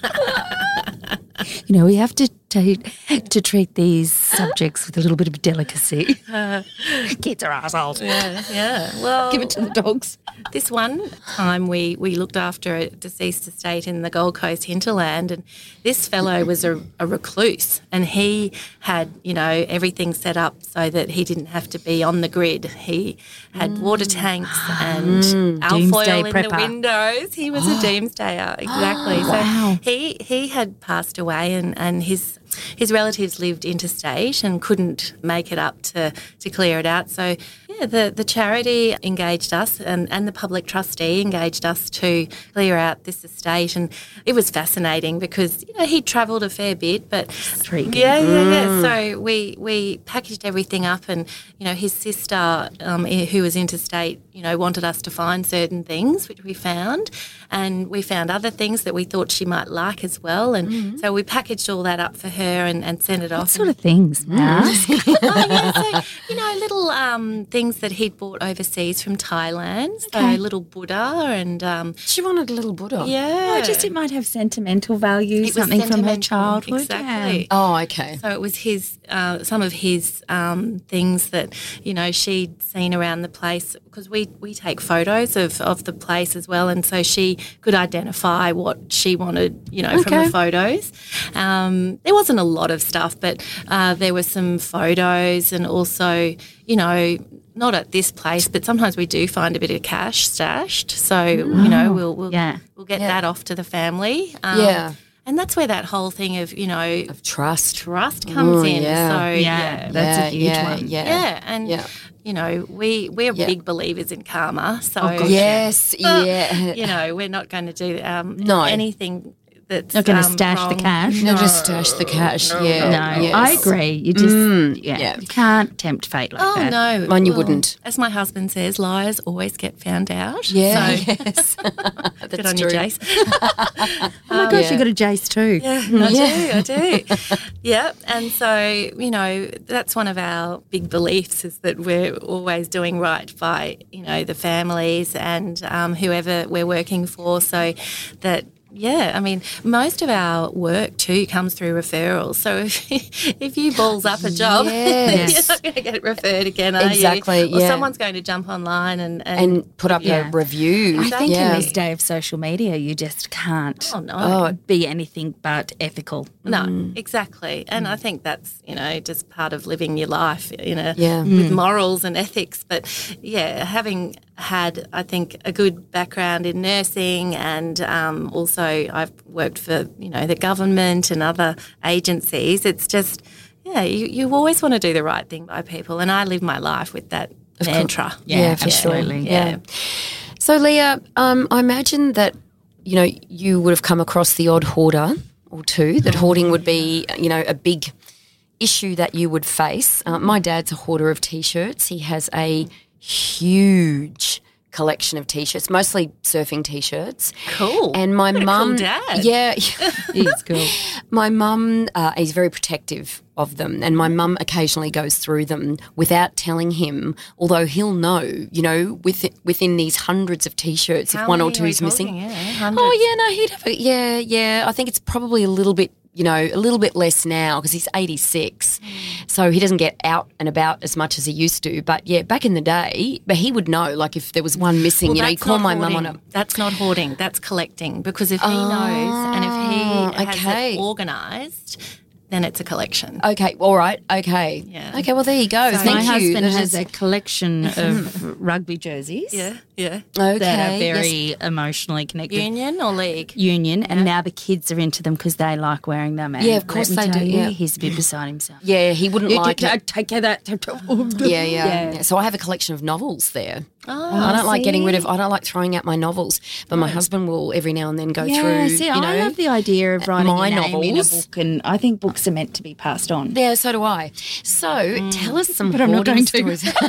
you know, we have to to, to treat these subjects with a little bit of delicacy. Kids are assholes. Yeah, yeah. Well, Give it to the dogs. This one time we, we looked after a deceased estate in the Gold Coast hinterland, and this fellow was a, a recluse, and he had you know everything set up so that he didn't have to be on the grid. He had mm. water tanks ah, and alfoil in prepper. the windows. He was a doomsdayer, exactly. So he he had passed away, and, and his his relatives lived interstate and couldn't make it up to, to clear it out. So, yeah, the, the charity engaged us and, and the public trustee engaged us to clear out this estate. And it was fascinating because, you know, he travelled a fair bit, but Intriguing. yeah, yeah, yeah. So we, we packaged everything up and, you know, his sister um, who was interstate, you know, wanted us to find certain things, which we found. And we found other things that we thought she might like as well. And so we packaged all that up for her and, and sent it off. What sort of things? oh, yeah, so, you know, little um, things that he'd bought overseas from Thailand. So little Buddha and um, she wanted a little Buddha. yeah. Oh, just it might have sentimental value, It was something from her sentimental, childhood. Exactly. Oh, okay. So it was his, uh, some of his um, things that you know she'd seen around the place because we we take photos of, of the place as well, and so she could identify what she wanted, you know, from the photos. Um, there wasn't a lot of stuff, but uh, there were some photos, and also, you know. Not at this place, but sometimes we do find a bit of cash stashed. So you know, we'll we'll, Yeah. we'll get that off to the family. Um, Yeah. and that's where that whole thing of you know Of trust. trust comes Oh, in. yeah. So Yeah, yeah, that's a yeah, huge yeah, one. Yeah. yeah, and Yeah. You know we we're big believers in karma. So Yes. Yeah. you know we're not going to do um, No. anything that's Not going to um, stash the cash. No, just stash the cash. yeah. No, yes. I agree. You just yeah, yeah. you can't tempt fate like Oh that. Oh no, Mine you Well, wouldn't. As my husband says, liars always get found out. Yeah. so yes. That's good on true. you, Jace. Oh my gosh, Yeah. you got a Jace too. Yeah, I do. I do. yeah, and so you know that's one of our big beliefs is that we're always doing right by you know the families and um, whoever we're working for, so that. Yeah, I mean, most of our work too comes through referrals. So if, if you balls up a job, Yes. you're not going to get referred again, are Exactly, you? Or yeah. someo's going to jump online and and, And put up Yeah. a review. I think yeah. in this day of social media, you just can't oh no, oh, be anything but ethical. No, mm. exactly. And I think that's, you know, just part of living your life you know, Yeah. with mm. morals and ethics. But yeah, having had, I think, a good background in nursing and um, also I've worked for, you know, the government and other agencies, it's just, yeah, you, you always want to do the right thing by people. And I live my life with that mantra. Yeah, for sure. absolutely. Yeah. So, Leah, um, I imagine that you know you would have come across the odd hoarder or two that hoarding would be, you know, a big issue that you would face. Uh, my dad's a hoarder of t-shirts. He has a huge collection of t-shirts, mostly surfing t-shirts. Cool. And my What a cool mum, dad. yeah, It's cool. my mum uh, is very protective of them, and my mum occasionally goes through them without telling him. Although he'll know, you know, with, within these hundreds of t-shirts, if one or two is missing. Yeah. Oh yeah, no, he'd have a, yeah, yeah. I think it's probably a little bit, you know, a little bit less now because he's eighty six, so he doesn't get out and about as much as he used to. But yeah, back in the day, but he would know, like if there was one missing, Well, you know, you call my mum on it. That's not hoarding. That's collecting. Because if he knows and if he Oh, has okay. it organised, then it's a collection. Okay, all right, okay, Yeah. okay. Well, there you go. So- Thank My you. husband has a collection of rugby jerseys yeah. Yeah. Okay, that are yes. very emotionally connected. Union or league? Union, and now the kids are into them because they like wearing them. And Yeah, of course they do, you, yeah. he's a bit beside himself. Yeah, he wouldn't You like take, it. take care of that. Yeah, yeah, yeah. So I have a collection of novels there. Oh, I don't like getting rid of. I don't like throwing out my novels, but my husband will every now and then go Yeah, through. see, you know, I love the idea of writing my your name in a novels. book, and I think books are meant to be passed on. Yeah, so do I. So tell us some But I'm not hoarding going to. stories.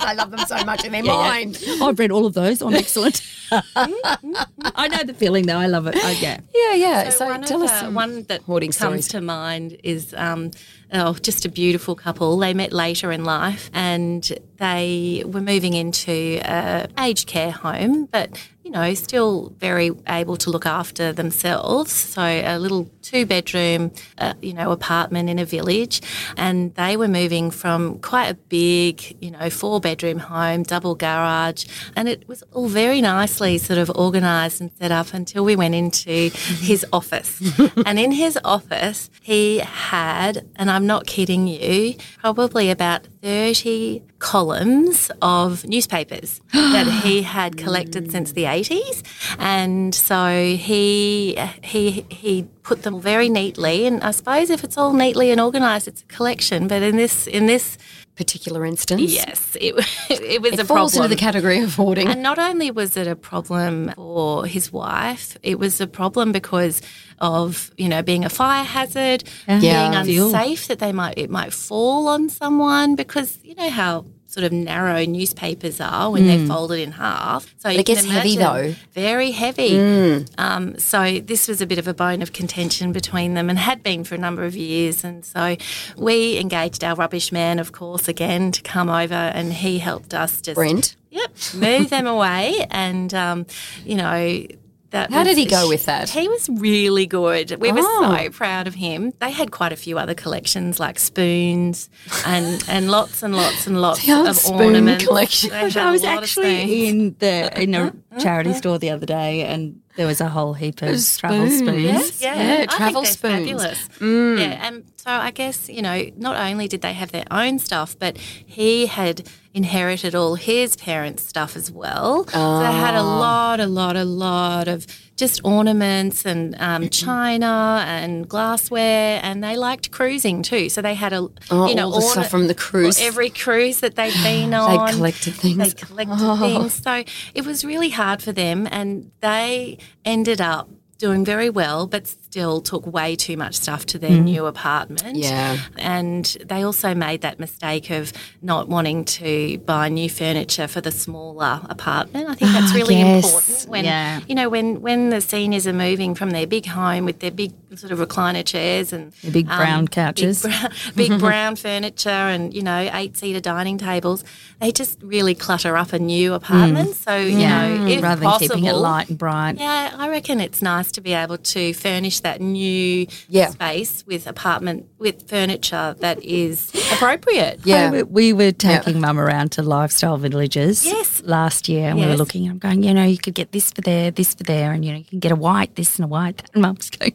I love them so much in their mind. I've read all of those on Excellent. I know the feeling though. I love it. Oh, yeah. Yeah, yeah. So, one tell of, us uh, some one that hoarding comes stories. to mind is um, oh, just a beautiful couple. They met later in life, and they were moving into a aged care home, but you know, still very able to look after themselves. So a little two bedroom, uh, you know, apartment in a village, and they were moving from quite a big, you know, four bedroom home, double garage, and it was all very nicely sort of organised and set up until we went into his office. and in his office, he had, and I'm not kidding you, probably about 30 columns of newspapers that he had collected since the 80s. And so he he he put them very neatly and I suppose if it's all neatly and organised it's a collection, but in this in this particular instance. yes, it it was a problem. It a falls problem. into the category of hoarding. And not only was it a problem for his wife, it was a problem because of you know being a fire hazard, Yeah. being unsafe that they might it might fall on someone because you know how sort of narrow newspapers are when they're folded in half. So it gets heavy, though. very heavy. Um, so this was a bit of a bone of contention between them and had been for a number of years. And so we engaged our rubbish man, of course, again to come over and he helped us just Brent. Yep, move them away, and um, you know that. How was- did he go with that? He was really good. We were Oh. so proud of him. They had quite a few other collections like spoons and and lots and lots and lots The old of spoon ornaments. collection. I was a lot of actually in the in a charity store the other day, and there was a whole heap of travel Spoons. spoons. Yes, yeah, Yeah, I travel think spoons. Fabulous. Mm. Yeah, and so I guess you know, not only did they have their own stuff, but he had inherited all his parents' stuff as well. So they had a Ah. lot, a lot, a lot of just ornaments and um, china and glassware, and they liked cruising too. So they had a Oh, you know all the stuff from the cruise. Every cruise that they'd been on, they collected things. They collected Oh. things. So it was really hard for them, and they ended up doing very well, but still took way too much stuff to their mm. new apartment. Yeah. And they also made that mistake of not wanting to buy new furniture for the smaller apartment. I think that's ah, really yes. important when Yeah. you know when when the seniors are moving from their big home with their big sort of recliner chairs and The big brown um, big couches. brown- big brown furniture and you know eight seater dining tables. They just really clutter up a new mm. apartment. So you know, if Mm. rather than possible, keeping it light and bright. yeah, I reckon it's nice to be able to furnish that new Yeah. space with apartment with furniture that is appropriate. Yeah. We, we were taking mum around to lifestyle villages Yes. last year and we were looking and I'm going, you know, you could get this for there, this for there, and you know, you can get a white this and a white that. And mum's going,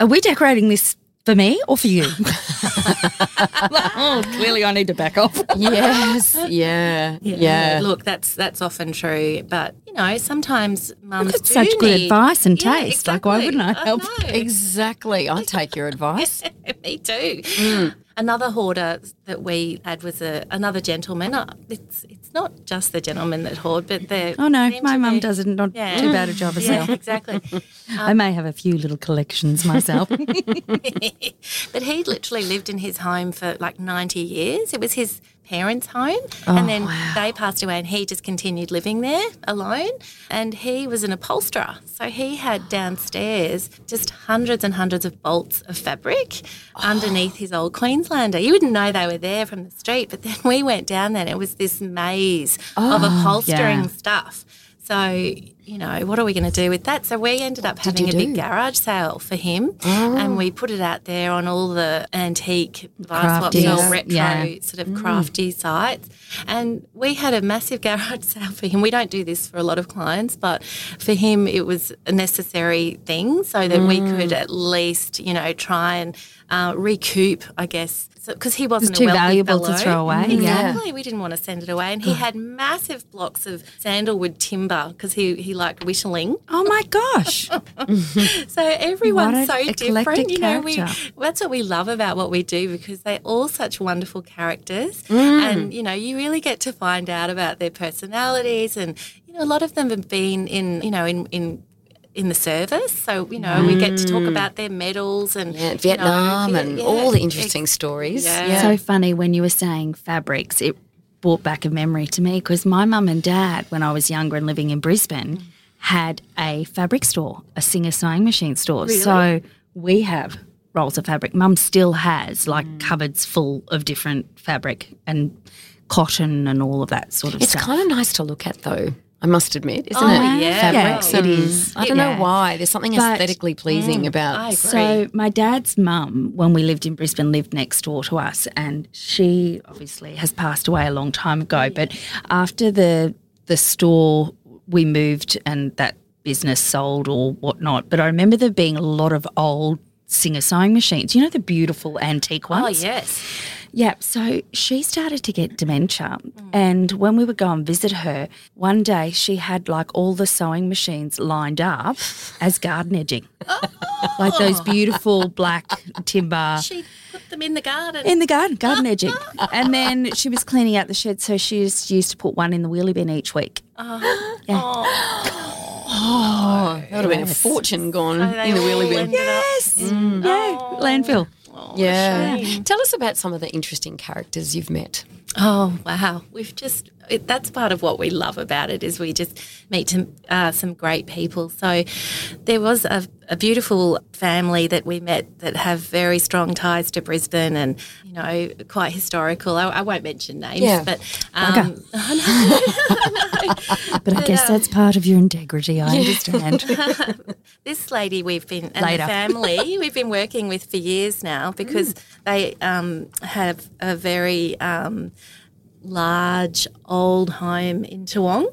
Are we decorating this for me or for you? Oh, clearly I need to back off. yes. Yeah. Yeah. Look, that's that's often true, but you know, sometimes mums That's do such good advice and Yeah, taste. Like, why wouldn't I help? know. Exactly. I take your advice. Me too. Mm. Another hoarder that we had was a, another gentleman. Uh, It's it's not just the gentlemen that hoard, but the. Oh no, my mum does it not Yeah. too bad a job Yeah, herself. exactly. I may have a few little collections myself. but he literally lived in his home for like 90 years. It was his parents' home. and oh, then they passed away and he just continued living there alone. And he was an upholsterer. So he had downstairs just hundreds and hundreds of bolts of fabric underneath his old Queenslander. You wouldn't know they were there from the street. But then we went down there and it was this maze of oh, upholstering yeah. stuff. So, you know, what are we going to do with that? So we ended up having a big garage sale for him and we put it out there on all the antique swap retro yeah. sort of crafty sites. And we had a massive garage sale for him. We don't do this for a lot of clients, but for him it was a necessary thing so that we could at least, you know, try and uh, recoup, I guess, because he wasn't too a wealthy valuable to throw away, yeah. We didn't want to send it away. And he had massive blocks of sandalwood timber because he, he liked whittling. oh my gosh. So everyone's so different. You know, we, that's what we love about what we do because they're all such wonderful characters. Mm. And, you know, you really get to find out about their personalities. And, you know, a lot of them have been in, you know, in, in in the service, so you know we get to talk about their medals and Yeah, you know, Vietnam yeah, and yeah, all the interesting ex- stories. Yeah. So funny when you were saying fabrics, it brought back a memory to me because my mum and dad, when I was younger and living in Brisbane, had a fabric store, a Singer sewing machine store. So we have rolls of fabric. Mum still has like Mm. cupboards full of different fabric and cotton and all of that sort of It's stuff. It's kind of nice to look at, though. I must admit, isn't Oh, it? yeah. Fabrics Yeah, it and- is. I don't Yeah. know why. There's something But- aesthetically pleasing about. I agree. So my dad's mum, when we lived in Brisbane, lived next door to us, and she obviously has passed away a long time ago. But after the the store, we moved and that business sold or whatnot. But I remember there being a lot of old Singer sewing machines. You know the beautiful antique oh, ones. Oh yes, Yeah, so she started to get dementia. And when we would go and visit her, one day she had like all the sewing machines lined up as garden edging. Oh. like those beautiful black timber she put them in the garden. in the garden, garden edging. And then she was cleaning out the shed, so she just used to put one in the wheelie bin each week. Uh-huh. Oh. oh, that would have been a fortune gone So in the wheelie bin. Yes. up in- Yeah, oh. landfill. Oh, yeah. Tell us about some of the interesting characters you've met. Oh wow, we've just it, that's part of what we love about it is we just meet some uh, some great people. So there was a, a beautiful family that we met that have very strong ties to Brisbane and you know quite historical. I, I won't mention names, Yeah. but um, But I guess that's part of your integrity, I understand. this lady we've been and Later. the family we've been working with for years now because they um, have a very um, large old home in Toowong.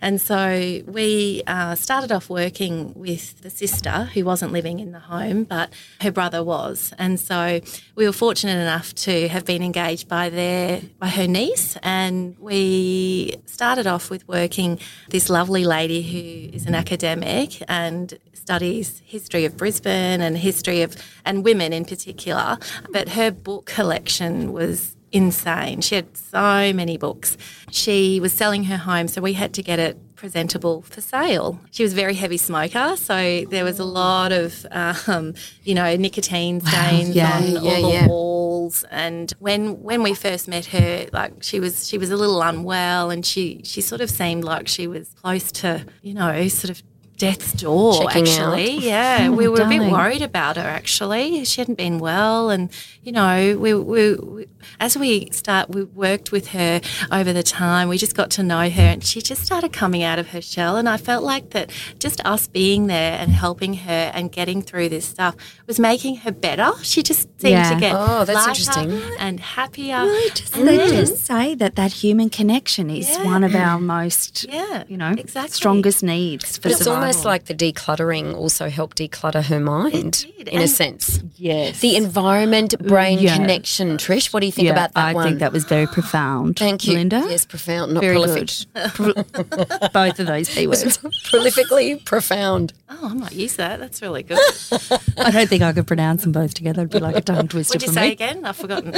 And so we uh, started off working with the sister who wasn't living in the home, but her brother was. And so we were fortunate enough to have been engaged by their by her niece, and we started off with working this lovely lady who is an academic and studies history of Brisbane and history of and women in particular. But her book collection was insane. She had so many books. She was selling her home, so we had to get it presentable for sale. She was a very heavy smoker, so there was a lot of, um, you know, nicotine stains yeah, on yeah, all the walls. And when when we first met her, like she was she was a little unwell, and she she sort of seemed like she was close to, you know, sort of death's door Checking out. actually yeah oh, we were a bit worried about her actually she hadn't been well and you know we, we, we as we start we worked with her over the time we just got to know her and she just started coming out of her shell and i felt like that just us being there and helping her and getting through this stuff was making her better she just seemed Yeah. to get Oh, that's lighter interesting. and happier They just say that that human connection is Yeah. one of our most, Yeah, you know, exactly. strongest needs for survival. Almost like the decluttering also helped declutter her mind in a sense. yes. The environment mm, brain Yeah. connection. Trish, what do you think yeah, about that I one? think that was very profound. Thank you. Linda. Yes, profound, not Very prolific. good. Both of those P words. Prolifically profound. oh i might use that that's really good I don't think I could pronounce them both together. It'd be like a tongue twister what'd you for say me. again i've forgotten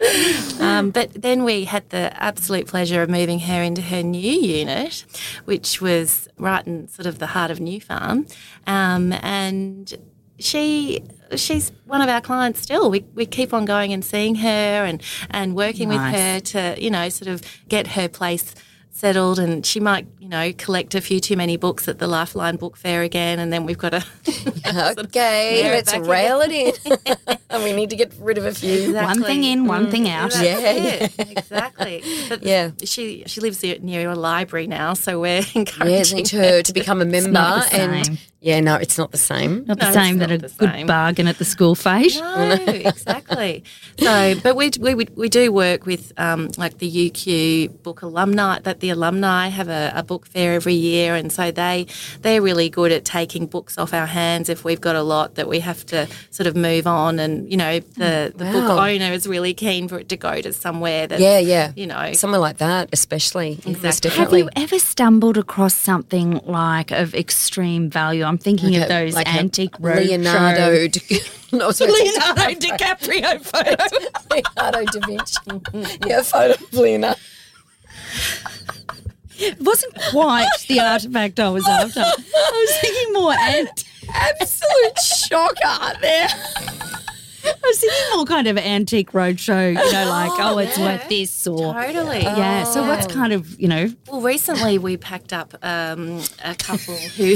Um, but then we had the absolute pleasure of moving her into her new unit, which was right in sort of the heart of New Farm. Um, and she she's one of our clients still. We, we keep on going and seeing her and, and working with her to, you know, sort of get her place settled and she might, you know, collect a few too many books at the Lifeline book fair again and then we've got to Okay, Yeah, let's back rail it in. And we need to get rid of a few. One thing in, one thing mm, out. That's Yeah, exactly. But Yeah. she she lives near- near a library now, so we're encouraging Yeah, her to become a member. and same. Yeah, no, it's not the same. Not the No, same it's that a good same. bargain at the school fete. No, exactly. So, but we, we we we do work with um, like the UQ book alumni. That the alumni have a, a book fair every year, and so they they're really good at taking books off our hands if we've got a lot that we have to sort of move on. And you know, the the book owner is really keen for it to go to somewhere that Yeah, yeah. you know. Somewhere like that, especially. Exactly. Have you ever stumbled across something like of extreme value? I'm thinking Like of those like antique roadshow- Leonardo. Di- no, Leonardo DiCaprio photo. Leonardo da Vinci. yeah, photo of Leonardo. It wasn't quite the artifact I was after. I was thinking more ant. Absolute shocker there. I was thinking more kind of antique roadshow, you know, like oh, it's worth this or Totally. yeah. So what's kind of you know Well, recently we packed up um, a couple who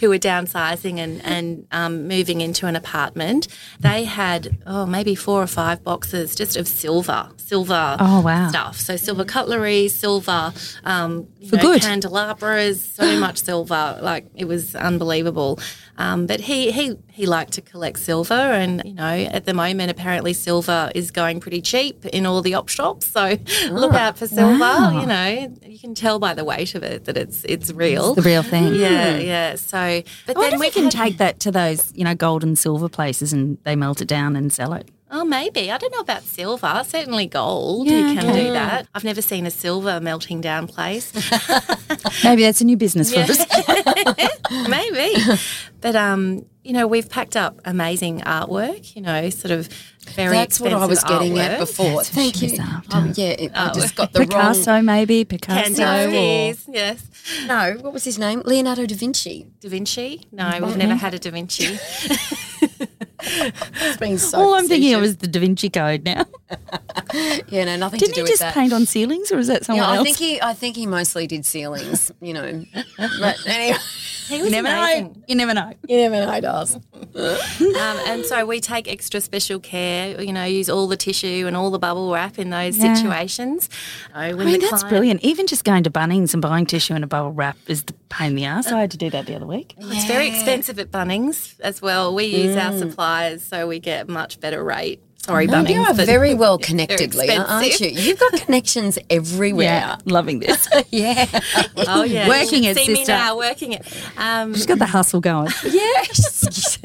who were downsizing and and um, moving into an apartment. They had oh maybe four or five boxes just of silver, silver Oh, wow. stuff. So silver cutlery, silver um, know, good. candelabras, so much silver. Like it was unbelievable. Um, but he, he he liked to collect silver, and you know at the moment apparently silver is going pretty cheap in all the op shops. So look out for silver. wow. You know you can tell by the weight of it that it's it's real. the real thing. yeah, yeah. So, but then we can had- take that to those you know gold and silver places and they melt it down and sell it. Oh, maybe. I don't know about silver. Certainly gold. Yeah, you can okay. do that. I've never seen a silver melting down place. Maybe that's a new business for us. maybe. But um, you know, we've packed up amazing artwork. You know, sort of very. That's what I was expensive getting at artwork. before. Thank you. was. Oh, yeah, it, I just got the Picasso, maybe Picasso. or- yes. No, what was his name? Leonardo da Vinci. Da Vinci? No, we've never had a Da Vinci. It's been so All I'm thinking of is the Da Vinci Code now. yeah, no, nothing Didn't to he do just with that. paint on ceilings, or is that someone Yeah, I else? think he, I think he mostly did ceilings. You know, but anyway, He you never amazing. know. You never know. you never know, does. Um, and so we take extra special care, you know, use all the tissue and all the bubble wrap in those Yeah. situations. You know, I mean, that's client- brilliant. Even just going to Bunnings and buying tissue and a bubble wrap is the pain in the ass. I had to do that the other week. It's very expensive at Bunnings as well. We use Mm. our suppliers, so we get much better rate. Sorry, No, Bunnings. you are very well very connected, Leah, aren't you? You've got connections everywhere. loving this. Yeah. Oh yeah, Working You it, See me sister. now, working it. Um, She's got the hustle going. yes.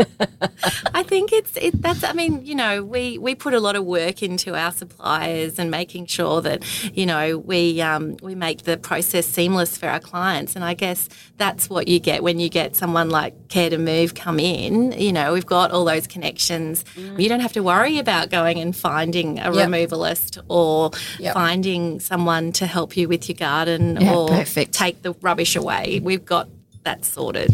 I think it's it, that's. I mean, you know, we we put a lot of work into our suppliers and making sure that you know we um, we make the process seamless for our clients. And I guess that's what you get when you get someone like Care to Move come in. You know, we've got all those connections. You don't have to worry about going and finding a Yep. removalist or Yep. finding someone to help you with your garden Yeah, or perfect. take the rubbish away. We've got that sorted.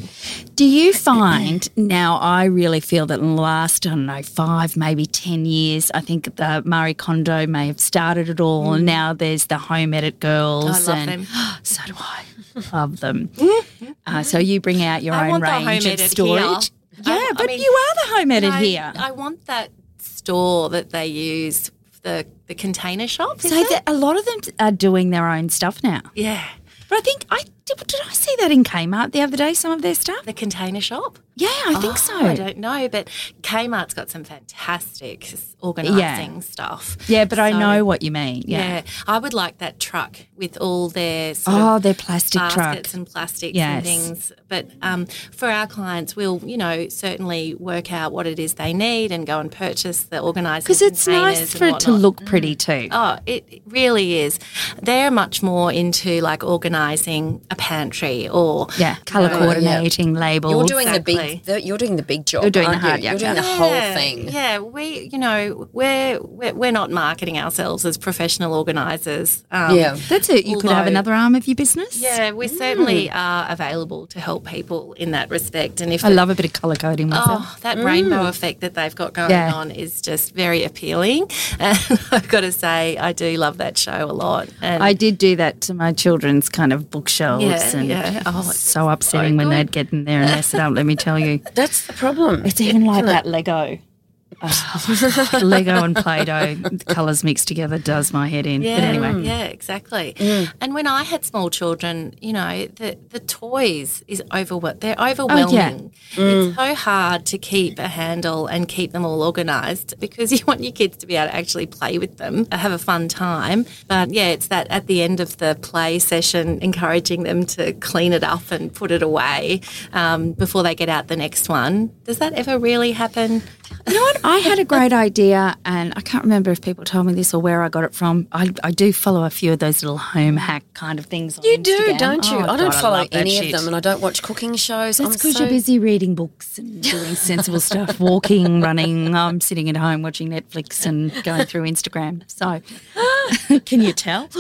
Do you find now? I really feel that in the last, I don't know, five, maybe 10 years, I think the Marie Kondo may have started it all. And now there's the home edit girls. Mm. I love and them. So do I. Love them. uh, so you bring out your I own range home of edit storage. here. Yeah, I- I but mean, you are the home edit I, here. I want that store that they use, the the container shop. So that a lot of them are doing their own stuff now. yeah, But I think I did, did I see that in Kmart the other day? Some of their stuff. the container shop. Yeah, I think so. Oh, I don't know, but Kmart's got some fantastic organising stuff. Yeah, but I know what you mean. Yeah. Yeah. I would like that truck with all their Oh, their plastic baskets truck. and plastics Yes. and things. But um, for our clients, we'll you know certainly work out what it is they need and go and purchase the organising Because it's nice for it to look pretty too. Oh, it really is. They're much more into like organising a pantry or Yeah, colour coordinating, labels. You're doing the big Exactly. the, you're doing the big job. You're doing the aren't hard you? You're yakka. doing the whole thing. Yeah, we, you know, we're we're, we're not marketing ourselves as professional organisers. Um, Yeah. That's it. You could have another arm of your business. Yeah, we certainly are available to help people in that respect. And if I it- love a bit of colour coding myself. Oh, that rainbow effect that they've got going Yeah. on is just very appealing. And I've got to say, I do love that show a lot. And I did do that to my children's kind of bookshelves, Yeah, and yeah. Oh, it's so upsetting when they'd get in there and mess it up. Let me tell you, That's the problem. it's even like that Lego. Oh, Lego and Play-Doh, colours mixed together does my head in. Yeah, But anyway, yeah, exactly. And when I had small children, you know, the the toys is overwhelming. They're overwhelming. Oh yeah, It's so hard to keep a handle and keep them all organised because you want your kids to be able to actually play with them, have a fun time. But yeah, it's that at the end of the play session, encouraging them to clean it up and put it away um, before they get out the next one. Does that ever really happen? You know what? I had a great idea, and I can't remember if people told me this or where I got it from. I, I do follow a few of those little home hack kind of things. On You do, Instagram. don't you? Oh, I don't God, follow that any of shit. them, and I don't watch cooking shows. That's because so- you're busy reading books and doing sensible stuff, walking, running. I'm sitting at home watching Netflix and going through Instagram. So, can you tell?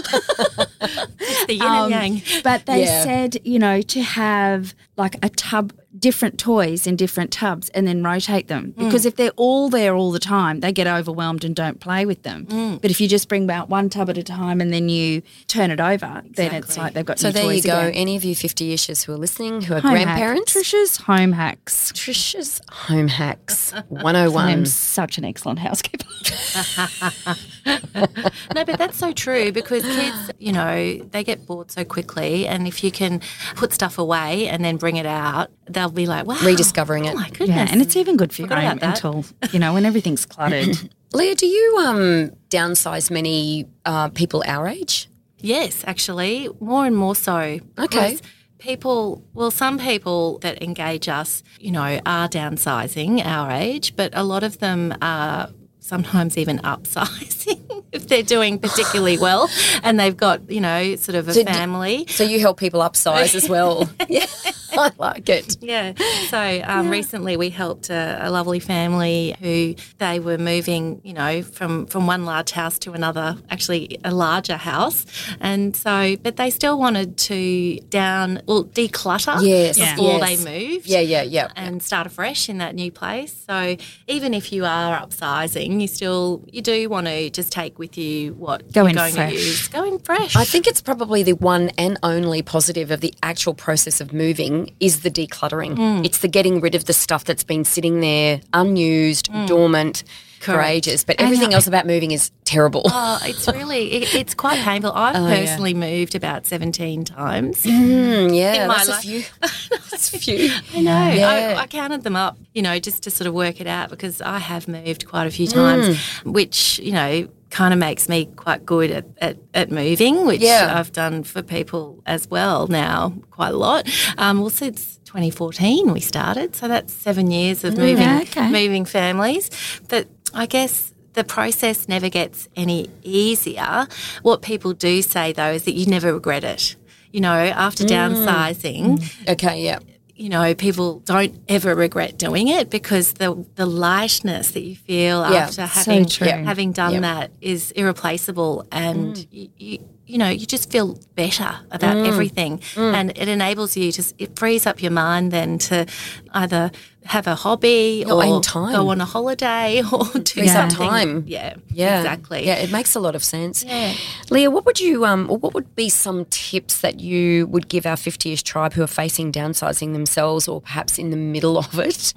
The yin Um, and yang. But they Yeah. said, you know, to have like a tub, different toys in different tubs and then rotate them. Mm. Because if they're all there all the time, they get overwhelmed and don't play with them. Mm. But if you just bring out one tub at a time and then you turn it over, then it's like they've got So there you go. again. Any of you 50-ishers who are listening, who are Home hack. grandparents, Trisha's home hacks. Trisha's Home Hacks 101. I'm such an excellent housekeeper. No, but that's so true because kids, you know, they get bored so quickly. And if you can put stuff away and then bring it out, they'll be like, wow. Rediscovering oh it. my goodness. yeah, and it's even good for your Forgot home about until, you know, when everything's cluttered. Leah, do you um, downsize many uh, people our age? Yes, actually, more and more so. Okay. People, well, some people that engage us, you know, are downsizing our age, but a lot of them are sometimes even upsizing if they're doing particularly well and they've got, you know, sort of a So d- family. So you help people upsize as well. yeah, I like it. Yeah. So um, recently we helped a, a lovely family who they were moving, you know, from, from one large house to another, actually a larger house. And so, but they still wanted to down, well, declutter Yes, before yes. they moved. Yeah, yeah, yeah. And start afresh in that new place. So even if you are upsizing, you still you do want to just take with you what Go you're in going fresh. to use. Go in fresh. I think it's probably the one and only positive of the actual process of moving is the decluttering. Mm. It's the getting rid of the stuff that's been sitting there unused, Mm. dormant for ages. But everything else about moving is terrible. Oh, it's really, it, it's quite painful. I've Oh, yeah. personally moved about 17 times. Mm, yeah, in my that's a few. that's a few. I know. Yeah. I, I counted them up, you know, just to sort of work it out because I have moved quite a few times, Mm. which, you know, kind of makes me quite good at, at, at moving, which Yeah. I've done for people as well now quite a lot. Um, well, since 2014 we started, so that's seven years of moving, Yeah, okay. moving families. But I guess the process never gets any easier. What people do say though is that you never regret it. You know, after downsizing, Okay, yeah. you know, people don't ever regret doing it because the the lightness that you feel Yeah, after having. Yeah. having done Yep. that is irreplaceable, and Mm. you, you you know you just feel better about Mm. everything, and it enables you to it frees up your mind then to either have a hobby or go on a holiday or do up something. time. Yeah, Yeah, exactly. Yeah, it makes a lot of sense. Yeah. Leah, what would you um, or what would be some tips that you would give our fifty-ish tribe who are facing downsizing themselves, or perhaps in the middle of it,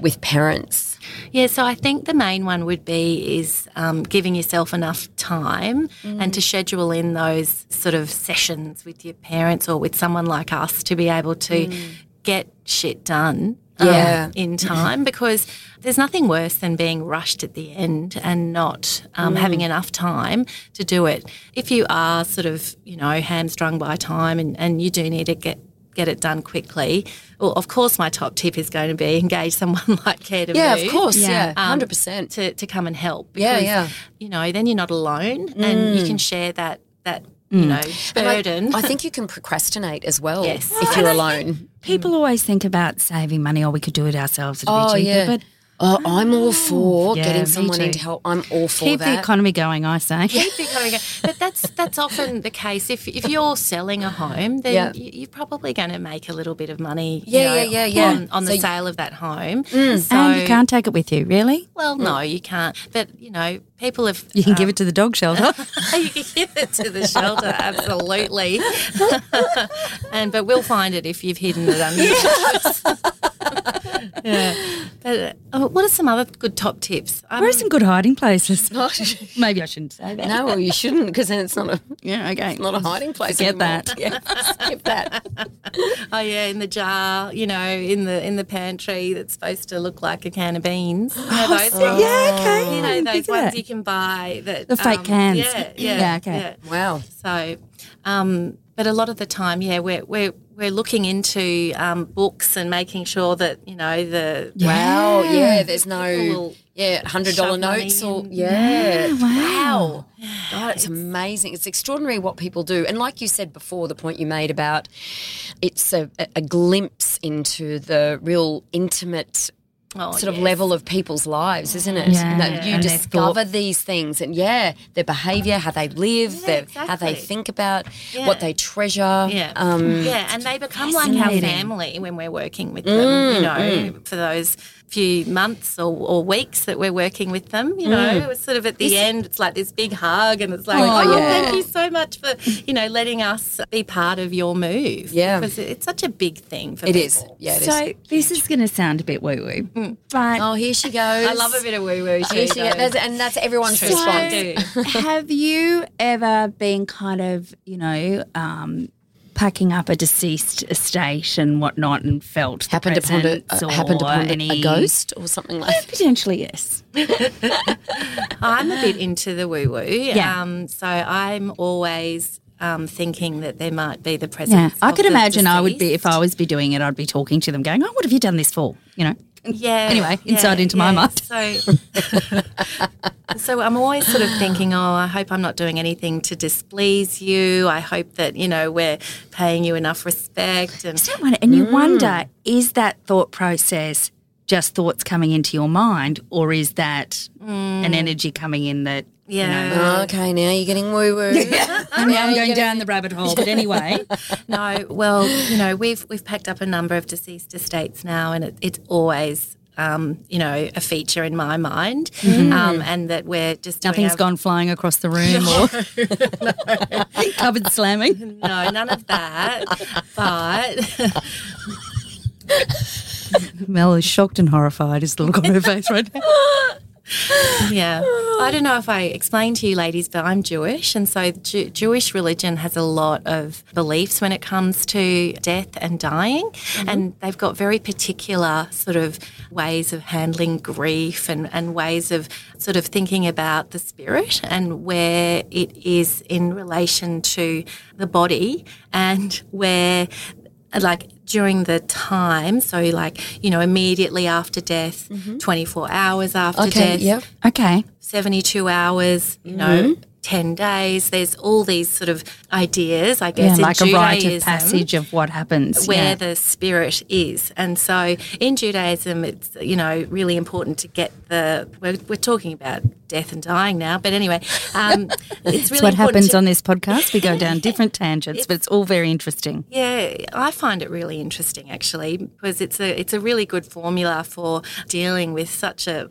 with parents? Yeah, so I think the main one would be is um, giving yourself enough time and to schedule in those sort of sessions with your parents or with someone like us to be able to get shit done. um, in time because there's nothing worse than being rushed at the end and not um, having enough time to do it. If you are sort of, you know, hamstrung by time and, and you do need to get get it done quickly, well, of course, my top tip is going to be engage someone like Care to Yeah, Move. of course. Yeah, um, hundred percent. to, to come and help. Yeah, because, yeah. You know, then you're not alone, and you can share that that you know And I- burden. I, think you can procrastinate as well Yes. if you're alone. People always think about saving money, or we could do it ourselves. It'd Oh, be cheaper, yeah. but Oh, I'm all for Yeah, getting me someone in to help. I'm all for keep that. the economy going. I say. keep it going. But that's that's often the case. If if you're selling a home, then Yeah. you, you're probably going to make a little bit of money. you Yeah, know, yeah, yeah, yeah. On, on So the you- sale of that home. So, and you can't take it with you, really. Well, no, mm. you can't. But you know, people have. You can give it to the dog shelter. you can give it to the shelter, absolutely. and but we'll find it if you've hidden it under. the yeah. But uh, what are some other good top tips? Um, Where are some good hiding places? Maybe I shouldn't say that. no, well, you shouldn't because then it's not a Yeah, okay. it's not a hiding place. Anymore. that. Yeah, skip that. Oh yeah, in the jar, you know, in the in the pantry that's supposed to look like a can of beans. You know, those ones? yeah, okay. You know, those ones that. you can buy that The fake um, cans. Yeah, yeah, Yeah, okay. Wow. So, um, but a lot of the time, yeah, we're we're we're looking into um, books and making sure that you know the Wow. Yeah. There's no yeah hundred dollar notes or in. yeah. wow. God, it's amazing. It's extraordinary what people do. And like you said before, the point you made about it's a, a glimpse into the real intimate oh, sort of yes. level of people's lives, isn't it? Yeah, And that you and their discover these things and yeah, their behaviour, how they live, Yeah, their, how they think about Yeah. what they treasure. Yeah, Um, yeah, and they become like our family when we're working with them. you know, for those few months or, or weeks that we're working with them. You know, it's sort of at the end, it's like this big hug, and it's like, Oh, oh, yeah. thank you so much for you know letting us be part of your move. Yeah. because it's such a big thing for It people. is. Yeah, it is. So this is going to sound a bit woo woo, but Oh, here she goes. I love a bit of woo woo. Here she goes. That's- And that's everyone's True. response. have you ever been kind of, you know, um, packing up a deceased estate and whatnot and felt the Happened upon, a, presence uh, happened or upon a- any a ghost or something like that. Potentially, yes. I'm a bit into the woo woo. Yeah. Um, so I'm always um, thinking that there might be the presence. Yeah, I of could the imagine I would be if. I was be doing it. I'd be talking to them, going, "Oh, what have you done this for?" You know. Yeah. Anyway, insight yeah, into my mind. So, so I'm always sort of thinking, oh, I hope I'm not doing anything to displease you. I hope that you know we're paying you enough respect. And And you mm. wonder, is that thought process just thoughts coming into your mind, or is that mm. an energy coming in that? Yeah, Okay, now you're getting woo woo. I mean, I'm going down the rabbit hole, but anyway. no. Well, you know, we've we've packed up a number of deceased estates now, and it, it's always. Um, you know, a feature in my mind, um, and that we're just doing Nothing's our- gone flying across the room or cupboard slamming. No, none of that. but Mel is shocked and horrified. Is the look on her face right now? Yeah. I don't know if I explained to you, ladies, but I'm Jewish. And so Jew- Jewish religion has a lot of beliefs when it comes to death and dying. Mm-hmm. And they've got very particular sort of ways of handling grief and, and ways of sort of thinking about the spirit and where it is in relation to the body and where like during the time, so like, you know, immediately after death, mm-hmm. 24 hours after Okay, death, yep. Okay. 72 hours, you know, mm-hmm. 10 days. There's all these sort of ideas, I Yeah, guess, like in a rite of passage of what happens. where yeah. the spirit is. And so in Judaism, it's, you know, really important to get the, we're, we're talking about death and dying now, but anyway, um, it's really what happens to- on this podcast. We go down different tangents, but it's all very interesting. Yeah, I find it really interesting actually because it's a it's a really good formula for dealing with such a,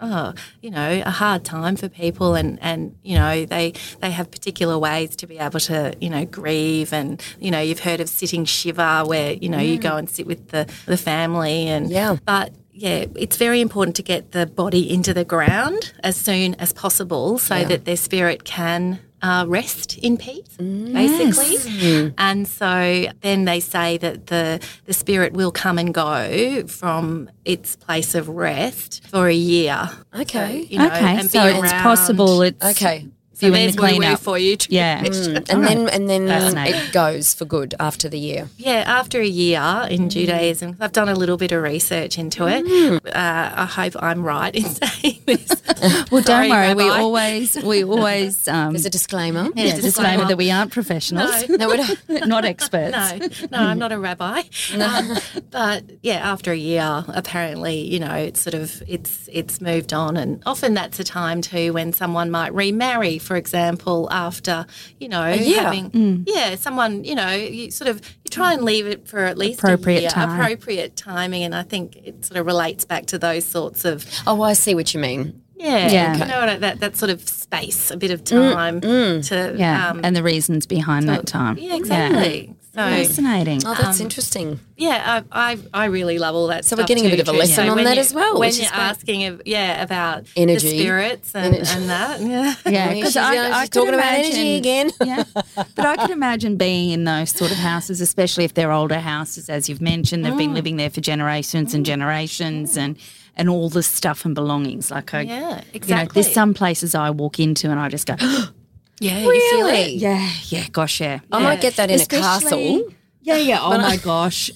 a oh, you know a hard time for people and and you know they they have particular ways to be able to you know grieve and you know you've heard of sitting shiva where you know you go and sit with the the family and Yeah. but yeah, it's very important to get the body into the ground as soon as possible so that their spirit can uh, rest in peace, basically. And so then they say that the, the spirit will come and go from its place of rest for a year. Okay. You know, okay, and be so it's possible. It's Okay. So viewing there's the woo-woo for you. To Yeah. And then and then it goes for good after the year. Yeah, after a year in Mm. Judaism, I've done a little bit of research into it. Uh, I hope I'm right in saying this. Well, Sorry, don't worry. We Rabbi. always, we always, um, There's a disclaimer. yeah, disclaimer that we aren't professionals, No, we don't. experts. No, no, I'm not a rabbi. Um, but yeah, after a year, apparently, you know, it's sort of it's it's moved on, and often that's a time too when someone might remarry, for example, after you know year. having mm. yeah someone you know you sort of you try and leave it for at least Appropriate a year, time. appropriate timing, and I think it sort of relates back to those sorts of Oh, I see what you mean. yeah, Yeah. you know what, that that sort of space, a bit of mm. time mm. to Yeah, um, and the reasons behind that time. yeah exactly. So Fascinating. Oh, that's interesting. Yeah, I, I, I really love all that. So we're stuff getting a bit of a lesson So on that you- as well, When which you're is asking, of, yeah, about Energy. the spirits and, and that, yeah, Yeah, She's, because I, uh, I she's could talking about energy again. yeah, but I could imagine being in those sort of houses, especially if they're older houses, as you've mentioned. They've Mm. been living there for generations and generations, and and all the stuff and belongings. Like, I, yeah, you know, exactly. there's some places I walk into and I just go, yeah, you feel it. Really? yeah, yeah, gosh, yeah. I might get that in a castle. Yeah, yeah. Oh my gosh.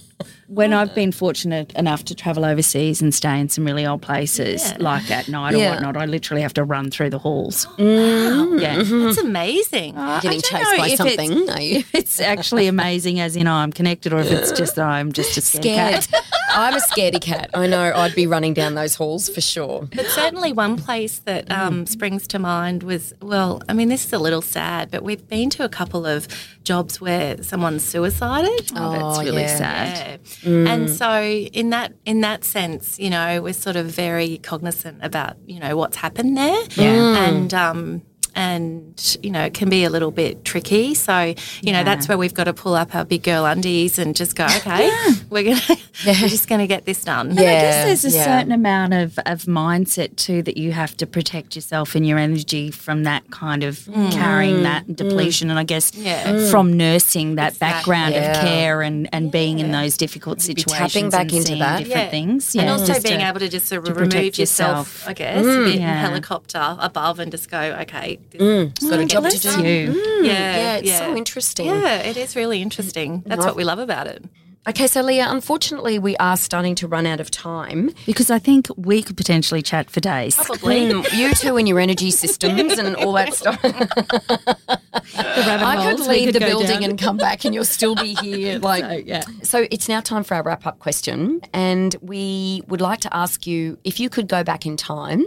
When I've been fortunate enough to travel overseas and stay in some really old places, like at night Yeah. or whatnot, I literally have to run through the halls. Mm. Yeah. That's amazing. Getting don't chased know by if something, you? It's actually amazing, as in I'm connected, or if it's just that I'm just a scared, Scared. cat. I'm a scaredy cat. I know I'd be running down those halls for sure. But certainly, one place that um, springs to mind was well, I mean, this is a little sad, but we've been to a couple of jobs where someone's suicided. Oh, that's really yeah. sad. Yeah. And so in that in that sense, you know, we're sort of very cognizant about, you know, what's happened there. Yeah. And um and you know, it can be a little bit tricky. So, you know, that's where we've got to pull up our big girl undies and just go, okay, we're gonna we're just gonna get this done. And I guess there's a yeah. certain amount of, of mindset too that you have to protect yourself and your energy from that kind of carrying that depletion. And I guess Mm. Yeah. from nursing that Exactly. background Yeah. of care and, and being in those difficult situations. tapping back and into seeing that. different Yeah. things. and also just being to- able to just sort to of remove yourself, yourself. I guess, a bit Yeah. helicopter above and just go, okay, this, Got mm. a job to do. you. yeah, Yeah, it's so interesting. Yeah, it is really interesting. That's what we love about it. Okay, so Leah, unfortunately, we are starting to run out of time. Because I think we could potentially chat for days. Probably. Mm, you two and your energy systems and all that stuff. The rabbit I could holes we leave the building down. and come back, and you'll still be here. Like, So, yeah. So it's now time for our wrap up question. And we would like to ask you if you could go back in time,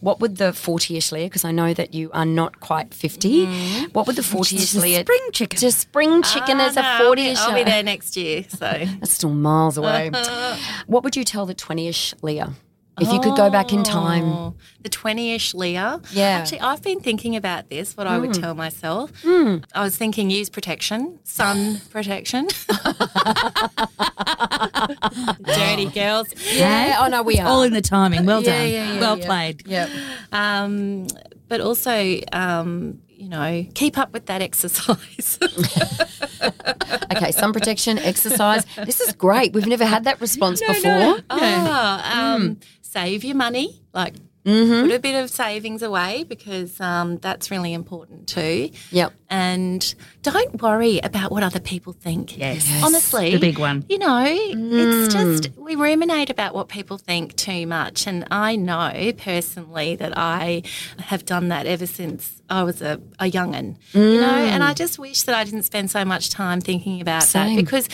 what would the 40 ish Leah, because I know that you are not quite 50, what would the 40 ish Just a Leah. spring chicken. Just spring chicken Ah, as no, a I'll 40 be- ish. I'll be there next year. So That's still miles away. what would you tell the 20 ish Leah if you could go back in time? Oh, the 20 ish Leah. Yeah. Actually, I've been thinking about this, what I would tell myself. Hmm. I was thinking use protection, sun protection. Dirty girls. Yeah, oh no, we are. All in the timing. Well Yeah, done. yeah, yeah, well played. yeah. Um, but also, um, you know, keep up with that exercise. Okay, sun protection, exercise. This is great. We've never had that response before. Ah, um, Save your money, like put a bit of savings away because um, that's really important too. Yep. And don't worry about what other people think. Yes. Yes. Honestly. The big one. You know, it's just, we ruminate about what people think too much. And I know personally that I have done that ever since I was a, a young'un, you know, and I just wish that I didn't spend so much time thinking about Same. that because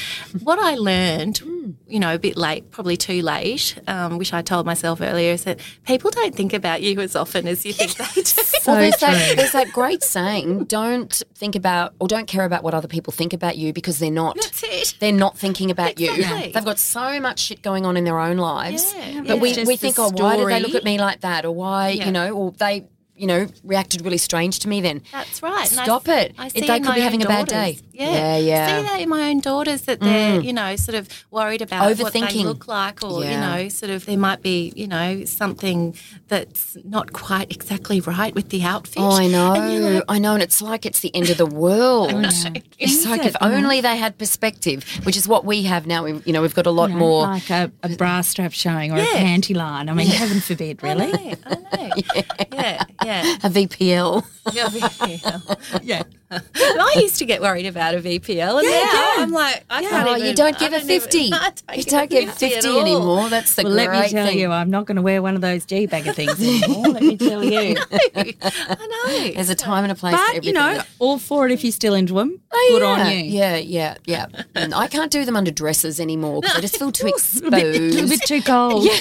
what I learned, you know, a bit late, probably too late, um, which I told myself earlier, is that people don't think about you as often as you think they do. well, there's that, there's that great saying: don't think about or don't care about what other people think about you because they're not. That's it. They're not thinking about you. Exactly. They've got so much shit going on in their own lives. Yeah, but yeah. we, we think, oh, why did they look at me like that? Or why, Yeah. you know, or they, you know, reacted really strange to me then. That's right. And I Stop it. I It- they could be own having a bad day. Yeah, Yeah, yeah. Mm. See that in my own daughters that they're, you know, sort of worried about what they Overthinking. look like, or Yeah. you know, sort of there might be, you know, something that's not quite exactly right with the outfit. Oh, I know. Like, I know. And it's like it's the end of the world. It's like if only they had perspective, which is what we have now. We, you know, we've got a lot You know, more. like a, a bra strap showing or a panty line. I mean, heaven forbid, really. I know. I know. yeah. Yeah. A VPL. Yeah, VPL. yeah. I used to get worried about a VPL, and now I'm like, I can't Oh, even. you don't I give a don't even- 50. I don't you give don't a get 50 50 anymore. That's the Well, great let me tell thing. you, I'm not going to wear one of those G bagger things anymore. let me tell you. I know. There's a time and a place for But everything. you know, all for it if you're still into them. Oh, Good yeah. on you. Yeah, yeah, yeah. And I can't do them under dresses anymore because I just feel too A exposed. bit, a bit too cold. yeah,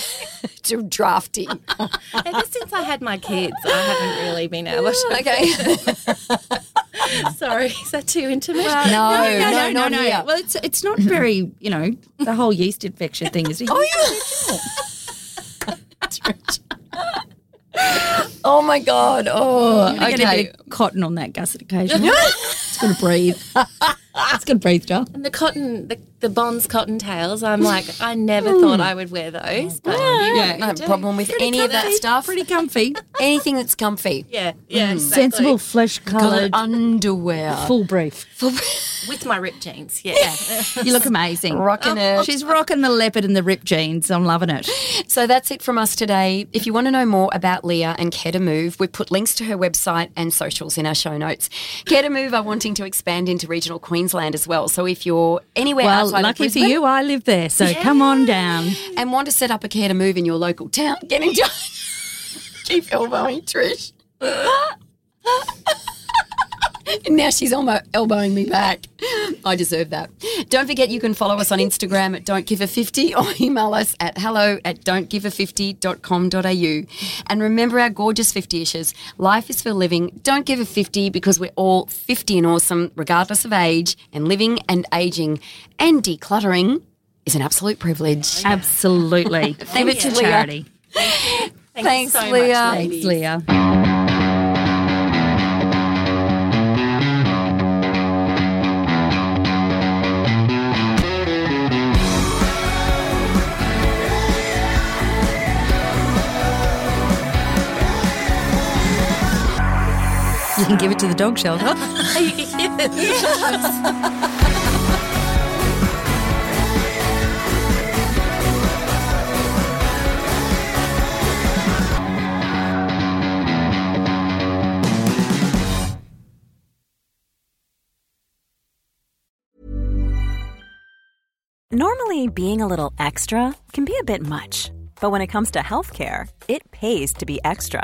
too drafty. Ever since I had my kids, I haven't really been able to. okay. Sorry, is that too intimate? no, no, no, no, no. Well, it's it's not very, you know, the whole yeast infection thing is. Oh, yeah. Oh my god. Oh, I get a okay. bit of cotton on that gusset occasionally. It's going to breathe. it's going to breathe, Joel. And the cotton, the, the Bonds Cottontails, I'm mm. like, I never thought I would wear those. But Yeah. No problem with any of that stuff. Pretty comfy. Anything that's comfy. yeah, yeah, mm. exactly. Sensible, flesh coloured, underwear. full brief. Full brief with my ripped jeans, yeah. You look amazing. Rocking oh, it. She's rocking the leopard and the ripped jeans. I'm loving it. So that's it from us today. If you want to know more about Leah and Care to Move, we've put links to her website and socials in our show notes. Care to Move are wanting to expand into regional Queensland as well. So if you're anywhere Well, outside lucky for Brisbane you, I live there. So come on down. and want to set up a Care to Move in your local town, get in touch. Keep elbowing Trish. And now she's almost elbowing me back. I deserve that. Don't forget you can follow us on Instagram at Don't Give a 50 or email us at hello at don'tgive50.com.au. And remember our gorgeous 50ishes. Life is for living. Don't give a 50 because we're all 50 and awesome, regardless of age, and living and aging and decluttering is an absolute privilege. Absolutely. Give it to charity. Thanks, so Leah. ladies. Thanks, Leah. Can give it to the dog shelter. Normally, being a little extra can be a bit much, but when it comes to healthcare, it pays to be extra.